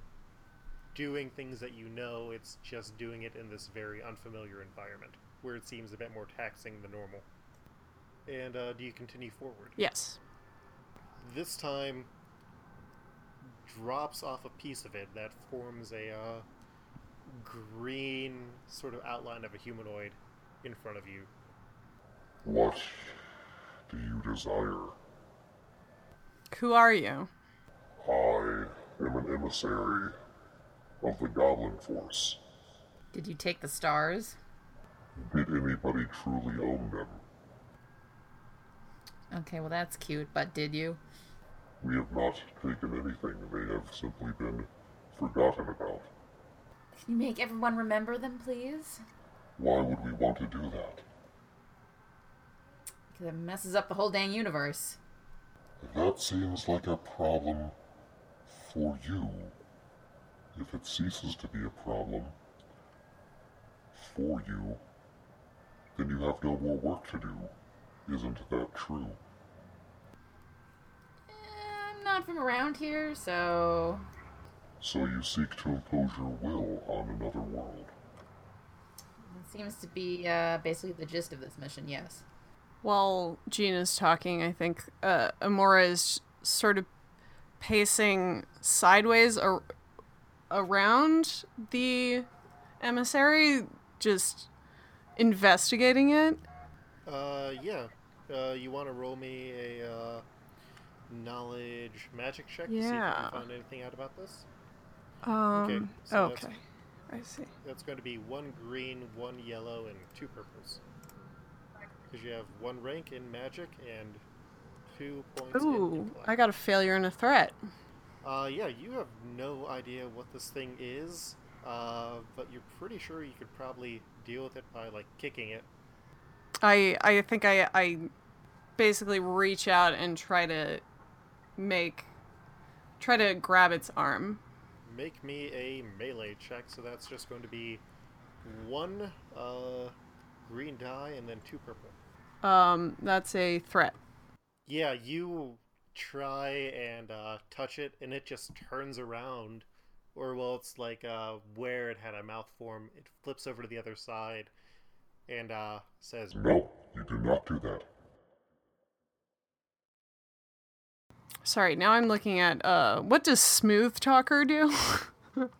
doing things that you know, it's just doing it in this very unfamiliar environment where it seems a bit more taxing than normal. And uh, do you continue forward? Yes. This time drops off a piece of it that forms a uh, green sort of outline of a humanoid in front of you. What do you desire? Who are you? I am an emissary of the Goblin Force. Did you take the stars? Did anybody truly own them? Okay, well that's cute, but did you? We have not taken anything. They have simply been forgotten about. Can you make everyone remember them, please? Why would we want to do that? Because it messes up the whole dang universe. That seems like a problem for you. If it ceases to be a problem for you, then you have no more work to do. Isn't that true? Eh, I'm not from around here, so So you seek to impose your will on another world. it seems to be uh, basically the gist of this mission. Yes. While Gina's talking, I think uh, Amora is sort of pacing sideways ar- around the emissary, just investigating it. Uh, yeah. Uh, you want to roll me a uh, knowledge magic check to see if you Yeah. can find anything out about this? Um, so okay. I see. That's going to be one green, one yellow, and two purples. Because you have one rank in magic and two points in Ooh. I got a failure and a threat. Uh, yeah, you have no idea what this thing is, uh, but you're pretty sure you could probably deal with it by, like, kicking it. I I think I I basically reach out and try to make try to grab its arm. Make me a melee check, so that's just going to be one uh, green die and then two purple. Um, that's a threat. Yeah, you try and uh, touch it, and it just turns around. Or, well, it's like uh, where it had a mouth form, it flips over to the other side and uh, says, No, you do not do that. Sorry, now I'm looking at uh what does smooth talker do?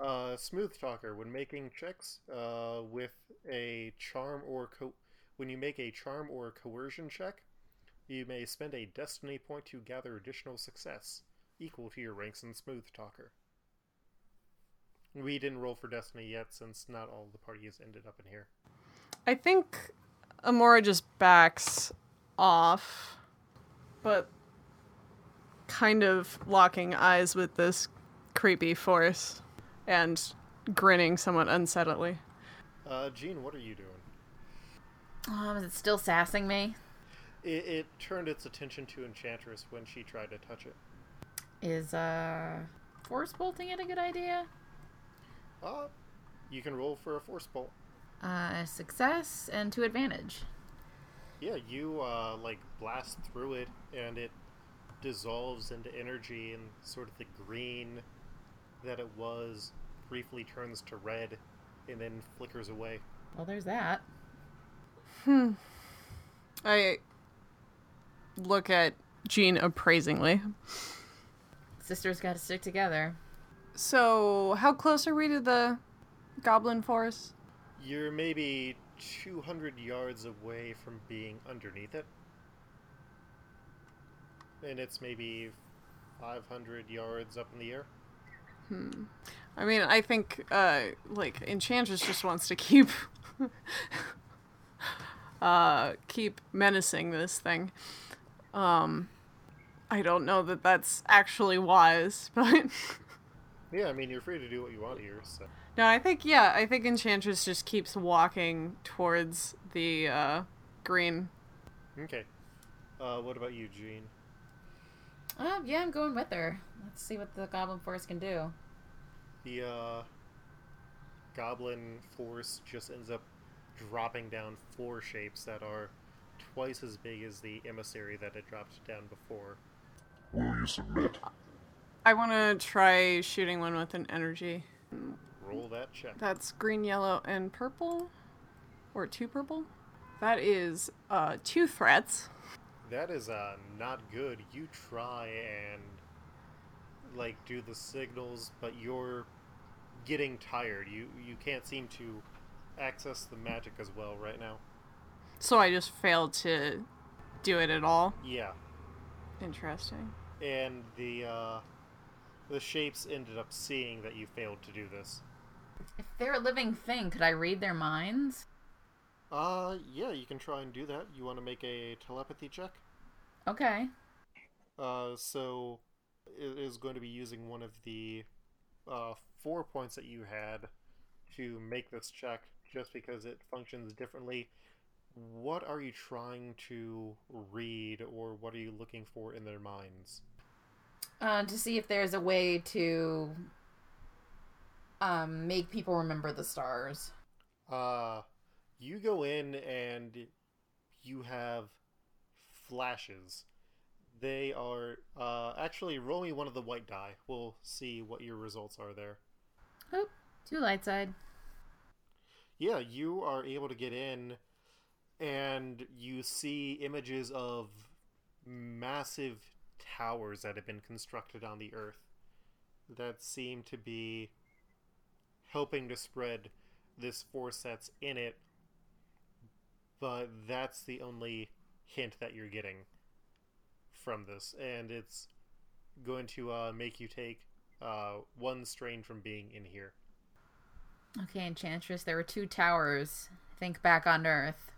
uh, Smooth Talker, when making checks uh, with a charm or co- when you make a charm or coercion check, you may spend a destiny point to gather additional success equal to your ranks in Smooth Talker. We didn't roll for destiny yet, since not all the parties ended up in here. I think Amora just backs off, but kind of locking eyes with this creepy force and grinning somewhat unsettledly. Uh, Jean, what are you doing? Um, is it still sassing me? It, it turned its attention to Enchantress when she tried to touch it. Is uh force bolting it a good idea? Uh, you can roll for a force bolt. Uh, success and to advantage. Yeah, you uh, like blast through it, and it dissolves into energy, and sort of the green that it was briefly turns to red, and then flickers away. Well, there's that. Hmm. I look at Jean appraisingly. Sisters got to stick together. So, how close are we to the goblin force? You're maybe 200 yards away from being underneath it, and it's maybe 500 yards up in the air. Hmm. I mean, I think uh like Enchantress just wants to keep uh keep menacing this thing. Um I don't know that that's actually wise, but Yeah, I mean, you're free to do what you want here. So. no, I think yeah, I think Enchantress just keeps walking towards the uh, green. Okay. Uh, what about you, Jean? Uh, yeah, I'm going with her. Let's see what the Goblin Force can do. The uh, goblin force just ends up dropping down four shapes that are twice as big as the emissary that it dropped down before. Will you submit? I want to try shooting one with an energy. Roll that check. That's green, yellow, and purple, or two purple. That is uh, two threats. That is uh, not good. You try and like do the signals, but you're getting tired. You you can't seem to access the magic as well right now. So I just failed to do it at all. Yeah, Interesting. and the uh, the shapes ended up seeing that you failed to do this. If they're a living thing, could I read their minds? Uh, yeah, you can try and do that. You want to make a telepathy check? Okay. Uh, so it is going to be using one of the uh, four points that you had to make this check, just because it functions differently. What are you trying to read, or what are you looking for in their minds? Uh, to see if there's a way to um, make people remember the stars. Uh, you go in and you have flashes. They are uh, actually roll me one of the white die. We'll see what your results are there. Oh, two light side. Yeah, you are able to get in and you see images of massive towers that have been constructed on the earth that seem to be helping to spread this force that's in it but that's the only hint that you're getting from this and it's going to uh, make you take uh, one strain from being in here Okay, Enchantress, there were two towers. Think back on Earth.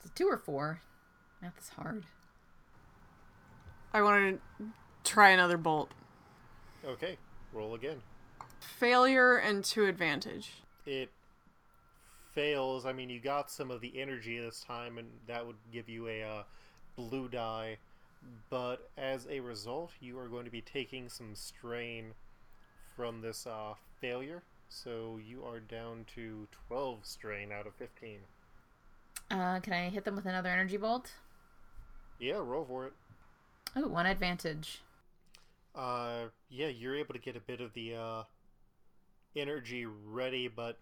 Is it two or four? Math is hard. I want to try another bolt. okay roll again Failure and two advantage. it fails, I mean, you got some of the energy this time, and that would give you a uh, blue die. But as a result, you are going to be taking some strain from this uh, failure. So you are down to 12 strain out of 15. Uh, can I hit them with another energy bolt? Yeah, roll for it. Oh, one advantage. Uh, yeah, you're able to get a bit of the uh, energy ready, but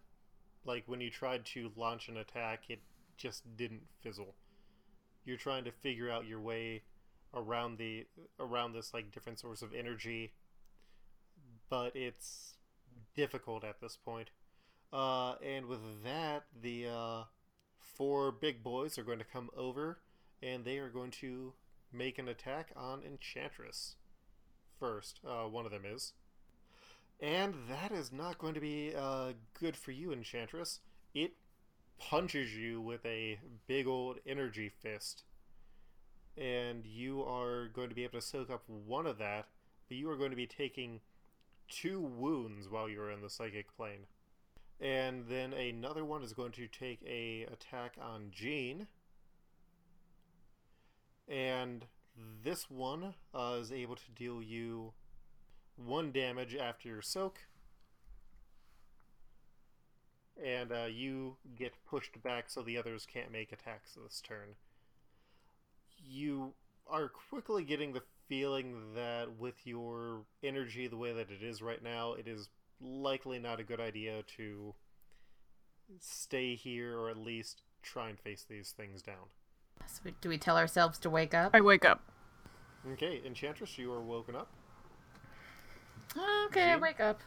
like when you tried to launch an attack, it just didn't fizzle. You're trying to figure out your way around the around this like different source of energy, but it's difficult at this point. Uh, and with that, the uh, four big boys are going to come over, and they are going to make an attack on Enchantress first. Uh, one of them is. And that is not going to be uh, good for you, Enchantress. It punches you with a big old energy fist. And you are going to be able to soak up one of that, but you are going to be taking two wounds while you're in the psychic plane. And then another one is going to take a attack on Jean. And this one uh, is able to deal you one damage after your soak. And uh, you get pushed back so the others can't make attacks this turn. You are quickly getting the feeling that with your energy the way that it is right now, it is likely not a good idea to stay here or at least try and face these things down. So do we tell ourselves to wake up? I wake up. Okay, Enchantress, you are woken up. Okay, I Jean? wake up.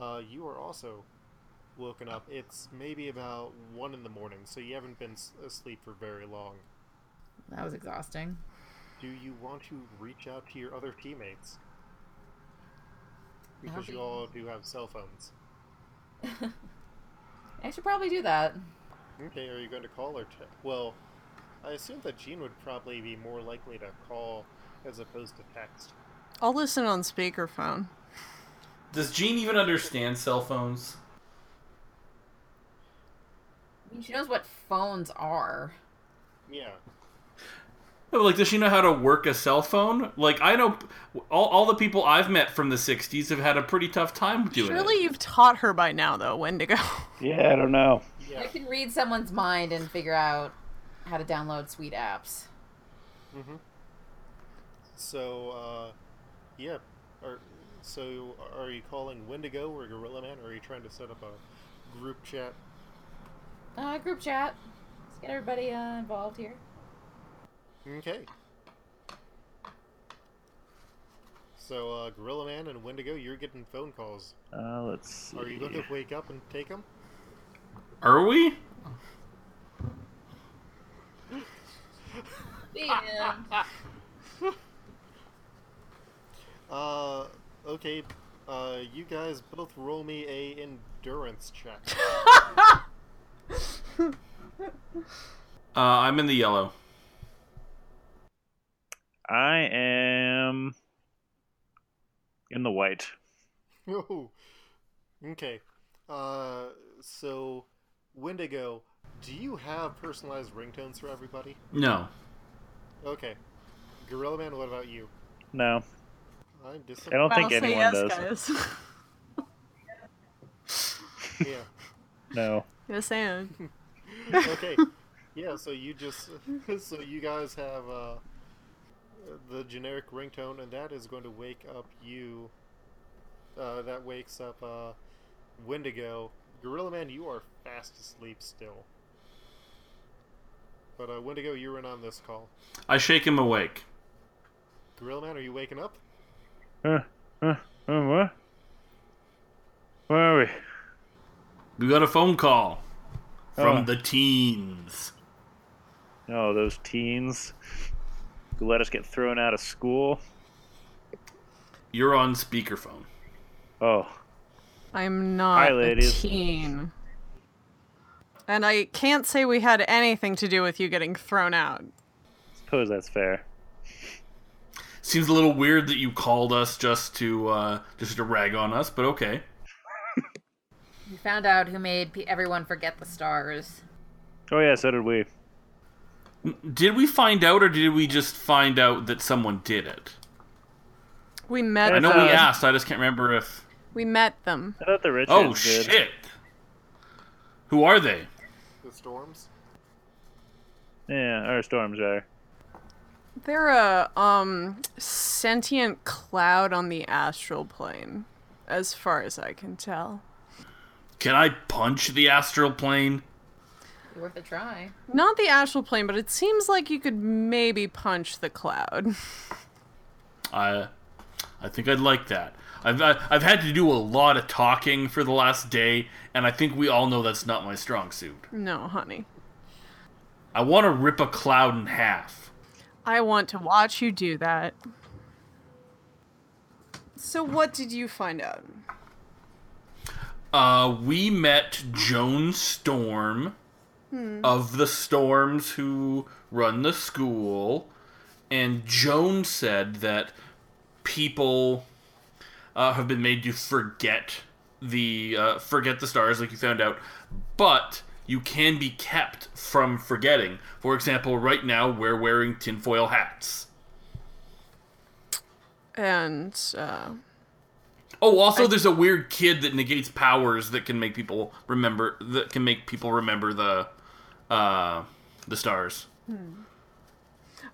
Uh, you are also woken up. It's maybe about one in the morning, so you haven't been asleep for very long. That was exhausting. Do you want to reach out to your other teammates? Because you all do have cell phones. I should probably do that. Okay, are you going to call or text? well? I assume that Jean would probably be more likely to call as opposed to text. I'll listen on speakerphone. Does Jean even understand cell phones? I mean, she knows what phones are. Yeah. Like, does she know how to work a cell phone? Like, I know all, all the people I've met from the '60s have had a pretty tough time doing Surely it. Surely you've taught her by now, though, Wendigo. Yeah, I don't know. Yeah. I can read someone's mind and figure out how to download sweet apps. So, uh, yeah. Are, so, are you calling Wendigo or Gorilla Man, or are you trying to set up a group chat? Uh, group chat. Let's get everybody uh, involved here. Okay. So, uh, Gorilla Man and Wendigo, you're getting phone calls. Uh, let's see. Are you going to wake up and take them? Are we? Damn. Uh, okay. Uh, you guys both roll me a endurance check. Uh, I'm in the yellow. I am in the white. Oh, okay. Uh, so Wendigo, do you have personalized ringtones for everybody? No. Okay. Gorilla Man, what about you? No, I'm I don't think I'll say anyone yes, does. guys. Yeah. No. yes, and. Okay. Yeah. So you just so you guys have uh, the generic ringtone, and that is going to wake up you. Uh, that wakes up uh, Wendigo. Gorilla Man, you are fast asleep still. But uh, Wendigo, you're in on this call. I shake him awake. Gorilla Man, are you waking up? Uh, uh, uh, what? Where are we? We got a phone call from Oh. the teens. Oh, those teens who let us get thrown out of school. You're on speakerphone. Oh, I'm not Hi, a ladies. teen. And I can't say we had anything to do with you getting thrown out. suppose that's fair. Seems a little weird that you called us just to uh, just to rag on us, but okay. We found out who made everyone forget the stars. Oh yeah, so did we. Did we find out, or did we just find out that someone did it? We met I know them. we asked. I just can't remember if. We met them. I thought the Richards Oh did. shit! Who are they? The storms? Yeah, our storms are. They're a um sentient cloud on the astral plane, as far as I can tell. Can I punch the astral plane? Be worth a try. Not the astral plane, but it seems like you could maybe punch the cloud. I, I think I'd like that. I've I- I've had to do a lot of talking for the last day, and I think we all know that's not my strong suit. no, honey. I want to rip a cloud in half. I want to watch you do that. So what did you find out? Uh, we met Joan Storm of the Storms who run the school, and Joan said that people uh, have been made to forget the uh, forget the stars, like you found out, but you can be kept from forgetting. For example, right now we're wearing tinfoil hats. And uh, Oh, also, there's a weird kid that negates powers that can make people remember that can make people remember the uh the stars.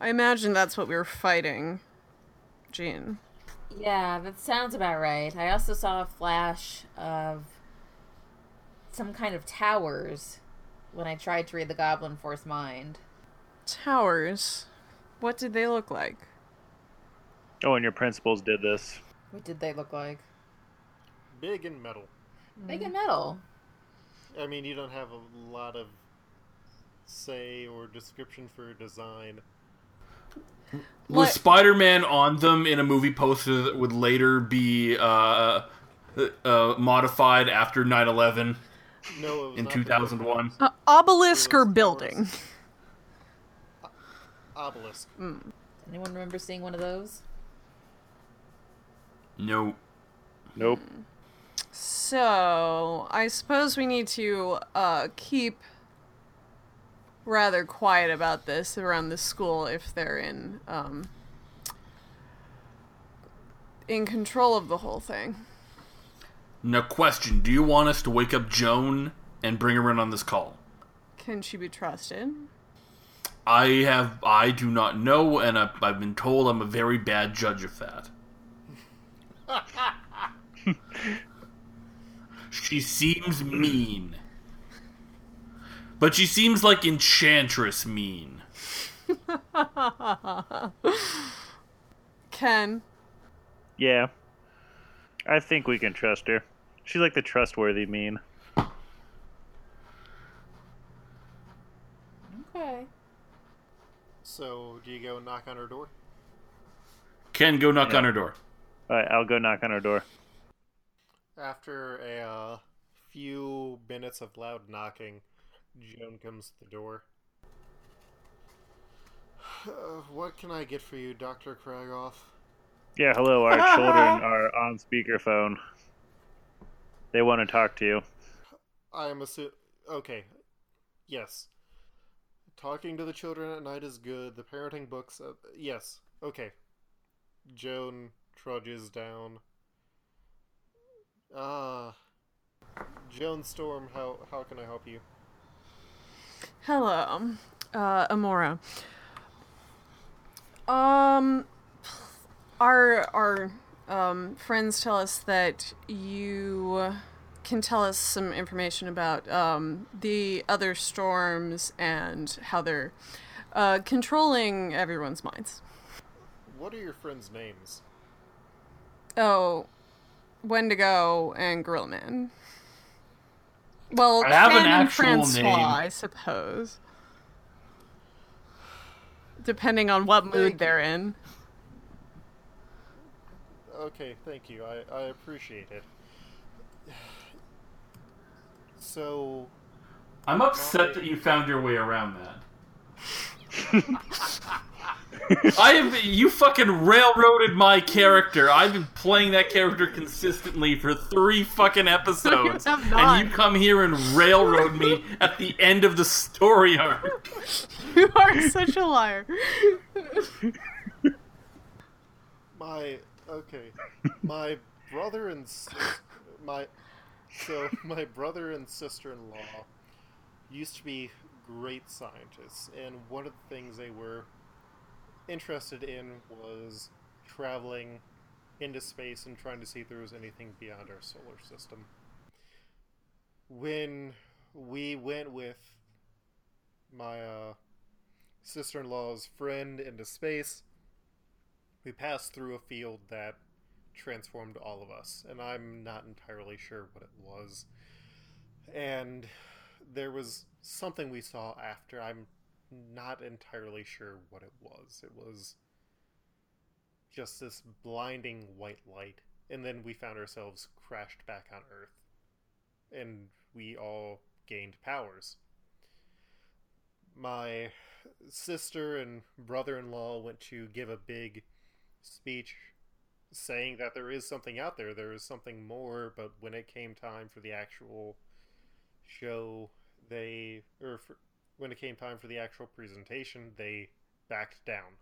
I imagine that's what we were fighting, Jean. Yeah, that sounds about right. I also saw a flash of some kind of towers when I tried to read the Goblin Force mind. Towers. What did they look like? Oh, and your principals did this. What did they look like? Big and metal. Big and metal. I mean, you don't have a lot of say or description for design. Was Spider-Man on them in a movie poster that would later be uh, uh, modified after 9/11 No, in 2001? Uh, obelisk or building? obelisk. Anyone remember seeing one of those? No. Nope. So, I suppose we need to uh, keep rather quiet about this around the school if they're in um, in control of the whole thing. Now, question: Do you want us to wake up Joan and bring her in on this call? Can she be trusted? I have. I do not know, and I've, I've been told I'm a very bad judge of that. she seems mean, but she seems like Enchantress mean. Ken, Yeah. I think we can trust her. She's like the trustworthy mean. Okay. So, do you go knock on her door? Ken, go knock Yeah. on her door. All right, I'll go knock on her door. After a uh, few minutes of loud knocking, Joan comes to the door. Uh, what can I get for you, Dr. Kragoff? Yeah, hello. Our children are on speakerphone. They want to talk to you. I am assu- Okay. Yes. Talking to the children at night is good. The parenting books. Uh, yes. Okay. Joan trudges down. Ah. Joan Storm, how how can I help you? Hello, uh, Amora. Um, our our um, friends tell us that you can tell us some information about um, the other storms and how they're uh, controlling everyone's minds. What are your friends' names? Oh, Wendigo and Gorilla Man. Well, I have an Ken and actual Francois, name. I suppose. Depending on what mood you. they're in. Okay, thank you. I, I appreciate it. So, I'm upset that you found your way around that. I have you fucking railroaded my character. I've been playing that character consistently for three fucking episodes, have and you come here and railroad me at the end of the story arc. You are such a liar. my okay, my brother and my so my brother and sister-in-law used to be great scientists, and one of the things they were interested in was traveling into space and trying to see if there was anything beyond our solar system. When we went with my uh, sister-in-law's friend into space, we passed through a field that transformed all of us, and I'm not entirely sure what it was. And there was something we saw after. I'm not entirely sure what it was. It was just this blinding white light, and then we found ourselves crashed back on Earth, and we all gained powers. My sister and brother in law went to give a big speech saying that there is something out there, there is something more, but when it came time for the actual show, they, or for, when it came time for the actual presentation, they backed down.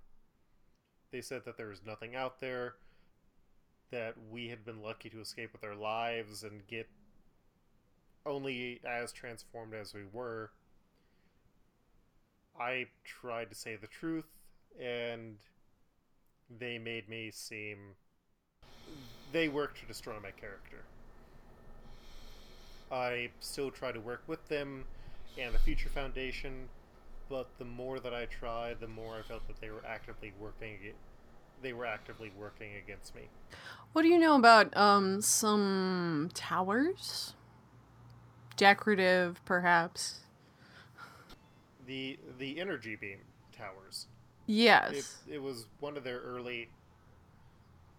They said that there was nothing out there, that we had been lucky to escape with our lives and get only as transformed as we were. I tried to say the truth, and they made me seem. They worked to destroy my character. I still try to work with them and the Future Foundation, but the more that I tried, the more I felt that they were actively working. They were actively working against me. What do you know about um some towers? Decorative, perhaps. The the energy beam towers. Yes. It, it was one of their early.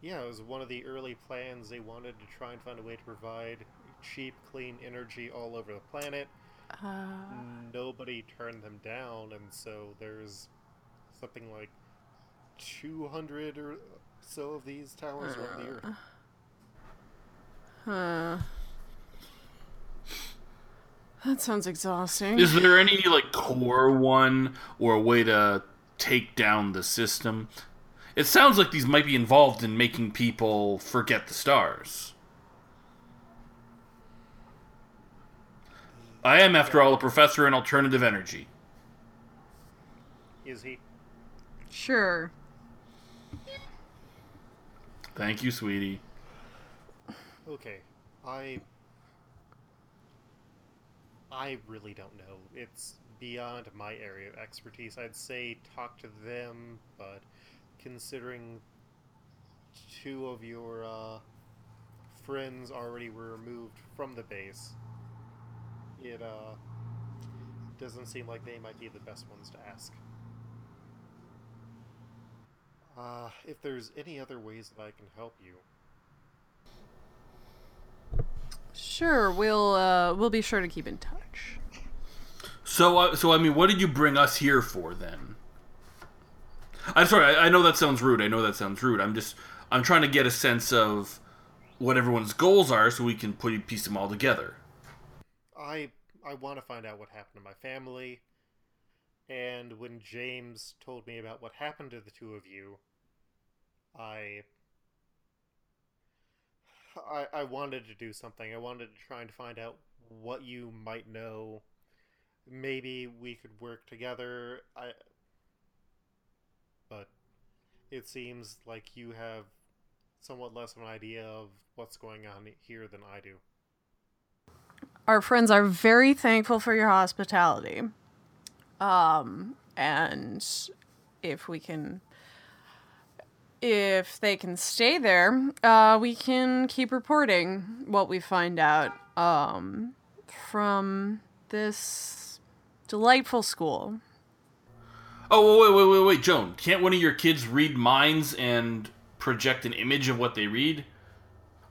Yeah, it was one of the early plans. They wanted to try and find a way to provide cheap, clean energy all over the planet. Uh, Nobody turned them down, and so there's something like 200 or so of these towers around the earth. Uh, that sounds exhausting. Is there any like core one or a way to take down the system? It sounds like these might be involved in making people forget the stars. I am, after all, a professor in alternative energy. Is he? Sure. Thank you, sweetie. Okay, I. I really don't know. It's beyond my area of expertise. I'd say talk to them, but considering two of your uh, friends already were removed from the base, it uh, doesn't seem like they might be the best ones to ask. Uh, if there's any other ways that I can help you, Sure, we'll uh, we'll be sure to keep in touch. So, uh, so I mean, what did you bring us here for then? I'm sorry. I, I know that sounds rude. I know that sounds rude. I'm just, I'm trying to get a sense of what everyone's goals are, so we can put piece them all together. I I want to find out what happened to my family. And when James told me about what happened to the two of you, I I, I wanted to do something. I wanted to try and find out what you might know. Maybe we could work together. I but it seems like you have somewhat less of an idea of what's going on here than I do. Our friends are very thankful for your hospitality. Um, and if we can, if they can stay there, uh, we can keep reporting what we find out um, from this delightful school. Oh, wait, wait, wait, wait, Joan. Can't one of your kids read minds and project an image of what they read?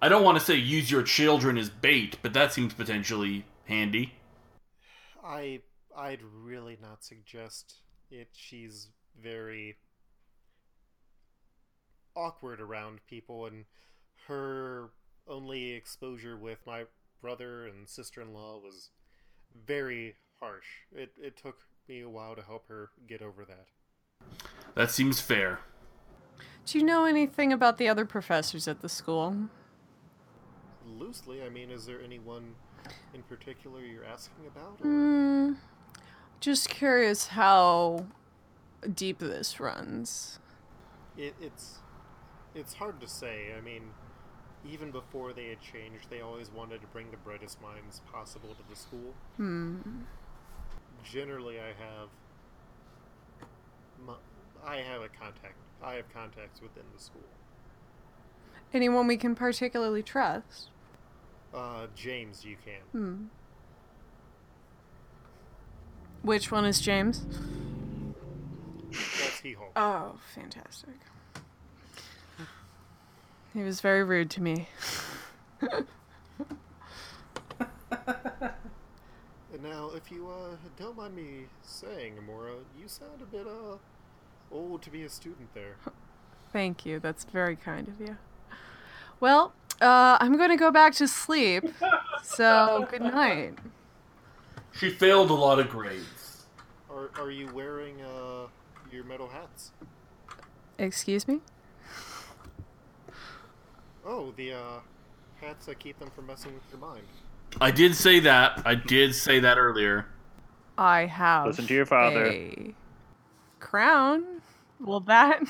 I don't want to say use your children as bait, but that seems potentially handy. I I'd really not suggest it. She's very awkward around people, and her only exposure with my brother and sister in law was very harsh. It it took me a while to help her get over that. That seems fair. Do you know anything about the other professors at the school? Loosely, I mean, is there anyone in particular you're asking about? Or? Hmm. Just curious how deep this runs. It, it's it's hard to say. I mean, even before they had changed, they always wanted to bring the brightest minds possible to the school. Hmm. Generally, I have my, I have a contact. I have contacts within the school. Anyone we can particularly trust? Uh, James, you can. Hmm. Which one is James? That's he Hulk. Oh, fantastic. He was very rude to me. And now, if you uh, don't mind me saying, Amora, you sound a bit uh old to be a student there. Thank you. That's very kind of you. Well, uh, I'm going to go back to sleep. So, good night. She failed a lot of grades. Are are you wearing uh your metal hats? Excuse me? Oh, the uh hats that keep them from messing with your mind. I did say that. I did say that earlier. I have. Listen to your father. A crown. Will that.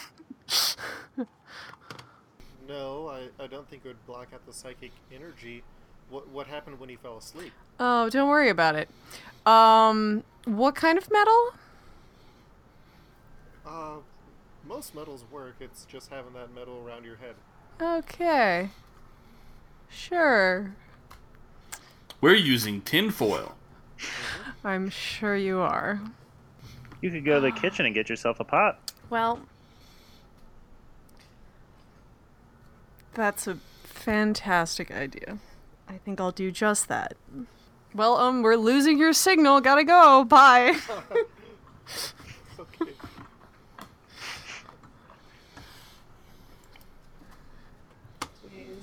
No, I, I don't think it would block out the psychic energy. What what happened when he fell asleep? Oh, don't worry about it. Um, what kind of metal? Uh, most metals work. It's just having that metal around your head. Okay. Sure. We're using tinfoil. I'm sure you are. You could go to the kitchen and get yourself a pot. Well, That's a fantastic idea. I think I'll do just that. Well, um, we're losing your signal. Gotta go. Bye.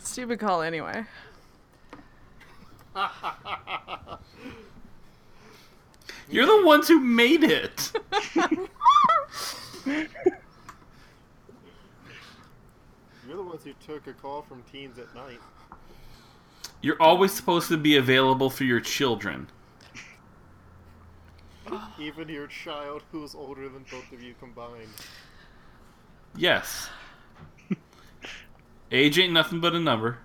Stupid call, anyway. You're the ones who made it. You're the ones who took a call from teens at night. You're always supposed to be available for your children. Even your child who's older than both of you combined. Yes. Age ain't nothing but a number.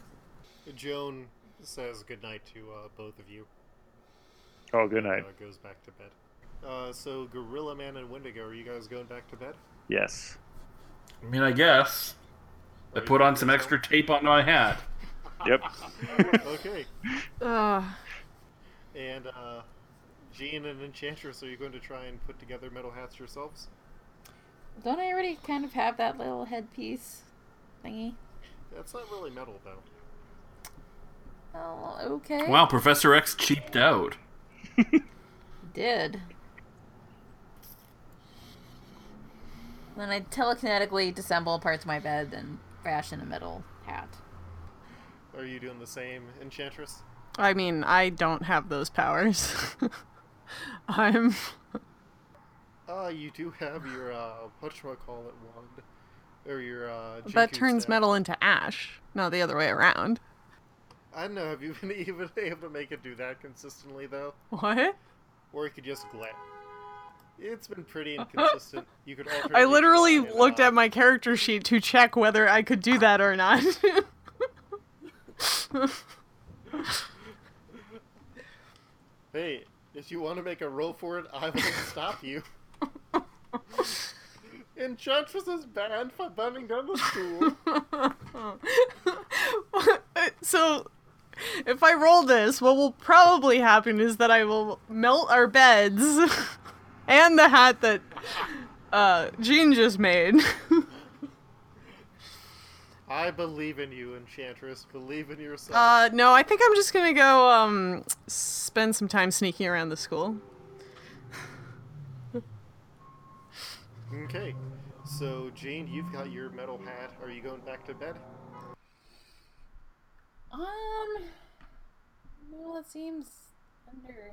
Joan says goodnight to uh, both of you. Oh, good night. Uh, goes back to bed. Uh, so, Gorilla Man and Wendigo, are you guys going back to bed? Yes. I mean, I guess. I put on some extra tape on my hat. Yep. okay. Uh, And uh, Jean and Enchantress, are you going to try and put together metal hats yourselves? Don't I already kind of have that little headpiece thingy? That's not really metal, though. Oh, okay. Wow, Professor X cheaped out. Did. Then I telekinetically disassemble parts of my bed and fashion a metal hat. Are you doing the same, Enchantress? I mean, I don't have those powers. I'm. Ah, you do have your, uh, whatchamacallit wand. Or your, uh, That turns staff. metal into ash, not the other way around. I don't know, have you been even able to make it do that consistently, though? What? Or you could just glare. It's been pretty inconsistent. You could I literally looked at my character sheet to check whether I could do that or not. Hey, if you want to make a roll for it, I will stop you. Enchantress is banned for burning down the school. so, if I roll this, what will probably happen is that I will melt our beds and the hat that uh, Jean just made. I believe in you, Enchantress. Believe in yourself. uh, no, I think I'm just gonna go um, spend some time sneaking around the school. okay. So, Jean, you've got your metal hat. Are you going back to bed? Um, well, it seems under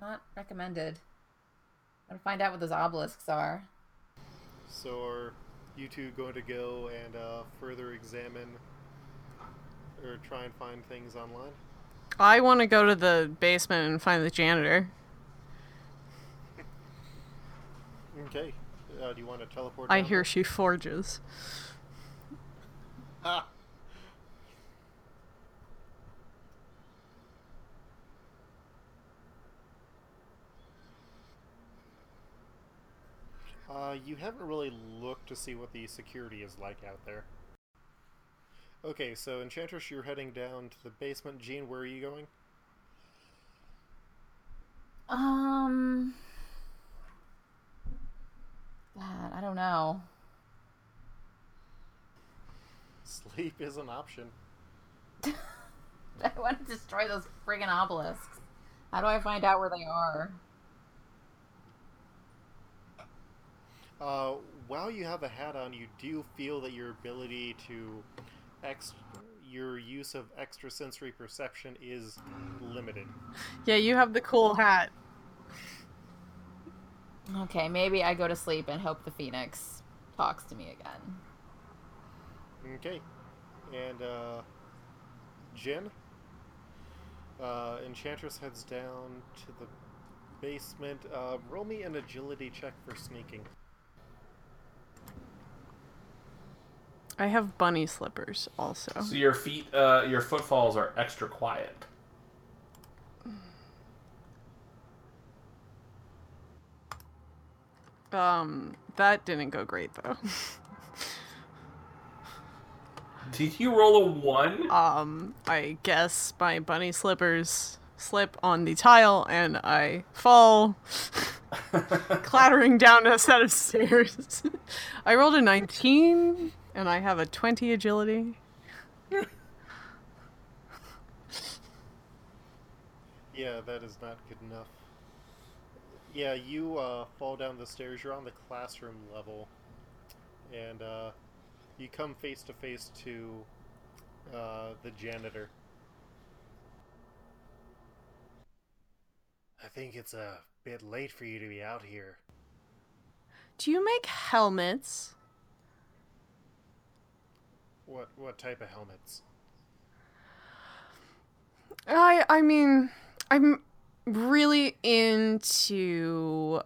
not recommended. Gotta find out what those obelisks are. So, are you two going to go and uh, further examine or try and find things online? I want to go to the basement and find the janitor. Okay. Uh, do you want to teleport? I down hear there? she forges. Ah. Uh, you haven't really looked to see what the security is like out there. Okay, so Enchantress, you're heading down to the basement. Jean, where are you going? Um, God, I don't know. Sleep is an option. I want to destroy those friggin' obelisks. How do I find out where they are? Uh, while you have a hat on, you do feel that your ability to ex- your use of extrasensory perception is limited. Yeah, you have the cool hat. Okay, maybe I go to sleep and hope the phoenix talks to me again. Okay. And, uh, Jen? Uh, Enchantress heads down to the basement. Uh, roll me an agility check for sneaking. I have bunny slippers also. So your feet, uh, your footfalls are extra quiet. Um, that didn't go great though. Did you roll a one? Um, I guess my bunny slippers slip on the tile and I fall, clattering down a set of stairs. I rolled a 19 and I have a 20 agility. Yeah, that is not good enough. Yeah, you uh, fall down the stairs. You're on the classroom level, and uh, you come face to face to uh, the janitor. I think it's a bit late for you to be out here. Do you make helmets? What what type of helmets? I I mean, I'm really into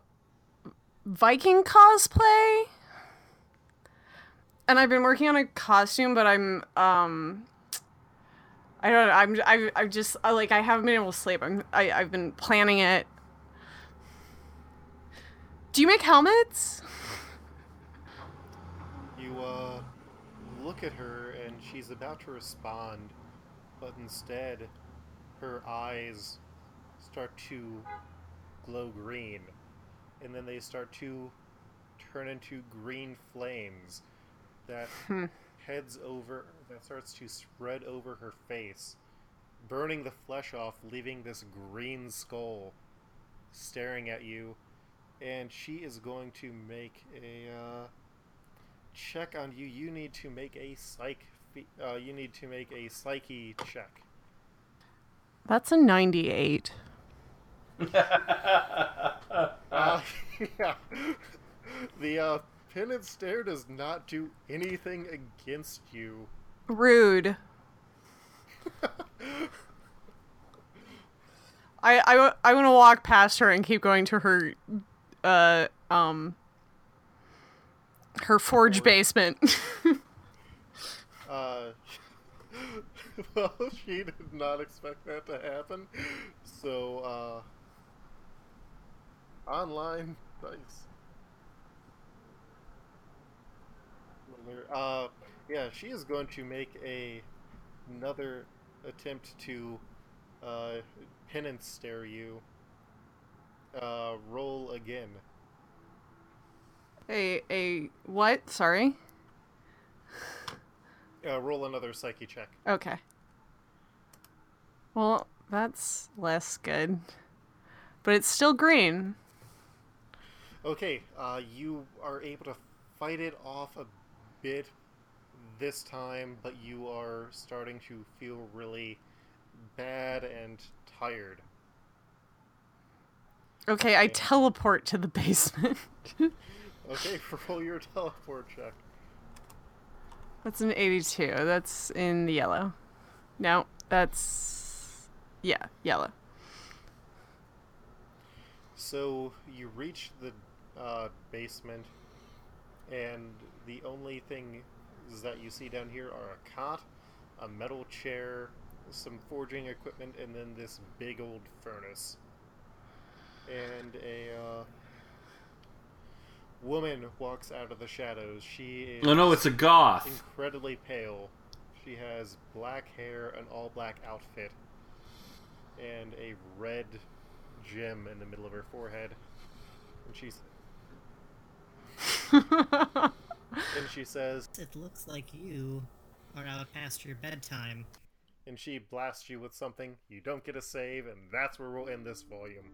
Viking cosplay. And I've been working on a costume, but I'm um I don't know, I'm I I just I, like I haven't been able to sleep. I'm I I've been planning it. Do you make helmets? You uh look at her and she's about to respond, but instead her eyes start to glow green and then they start to turn into green flames that heads over that starts to spread over her face burning the flesh off leaving this green skull staring at you. And she is going to make a uh, check on you you need to make a psych uh, you need to make a psyche check That's a 98. Uh, yeah. The uh, Penance Stare does not do anything against you. Rude. I I I want to walk past her and keep going to her uh um her forge basement. Uh, well, she did not expect that to happen. So, uh, online dice. Uh, yeah, she is going to make a another attempt to uh, Penance Stare you. Uh, roll again. A a what? Sorry. Uh, roll another psyche check. Okay. Well, that's less good. But it's still green. Okay, uh, you are able to fight it off a bit this time, but you are starting to feel really bad and tired. Okay, I teleport to the basement. Okay, for roll your teleport check. That's an 82. That's in the yellow. No, that's yeah, yellow. So you reach the uh, basement, and the only thing is that you see down here are a cot, a metal chair, some forging equipment, and then this big old furnace. And a uh, woman walks out of the shadows. She is Oh no, it's a goth. incredibly pale. She has black hair, an all black outfit, and a red gem in the middle of her forehead. And she's and she says It looks like you are out past your bedtime. and she blasts you with something. You don't get a save, and that's where we'll end this volume.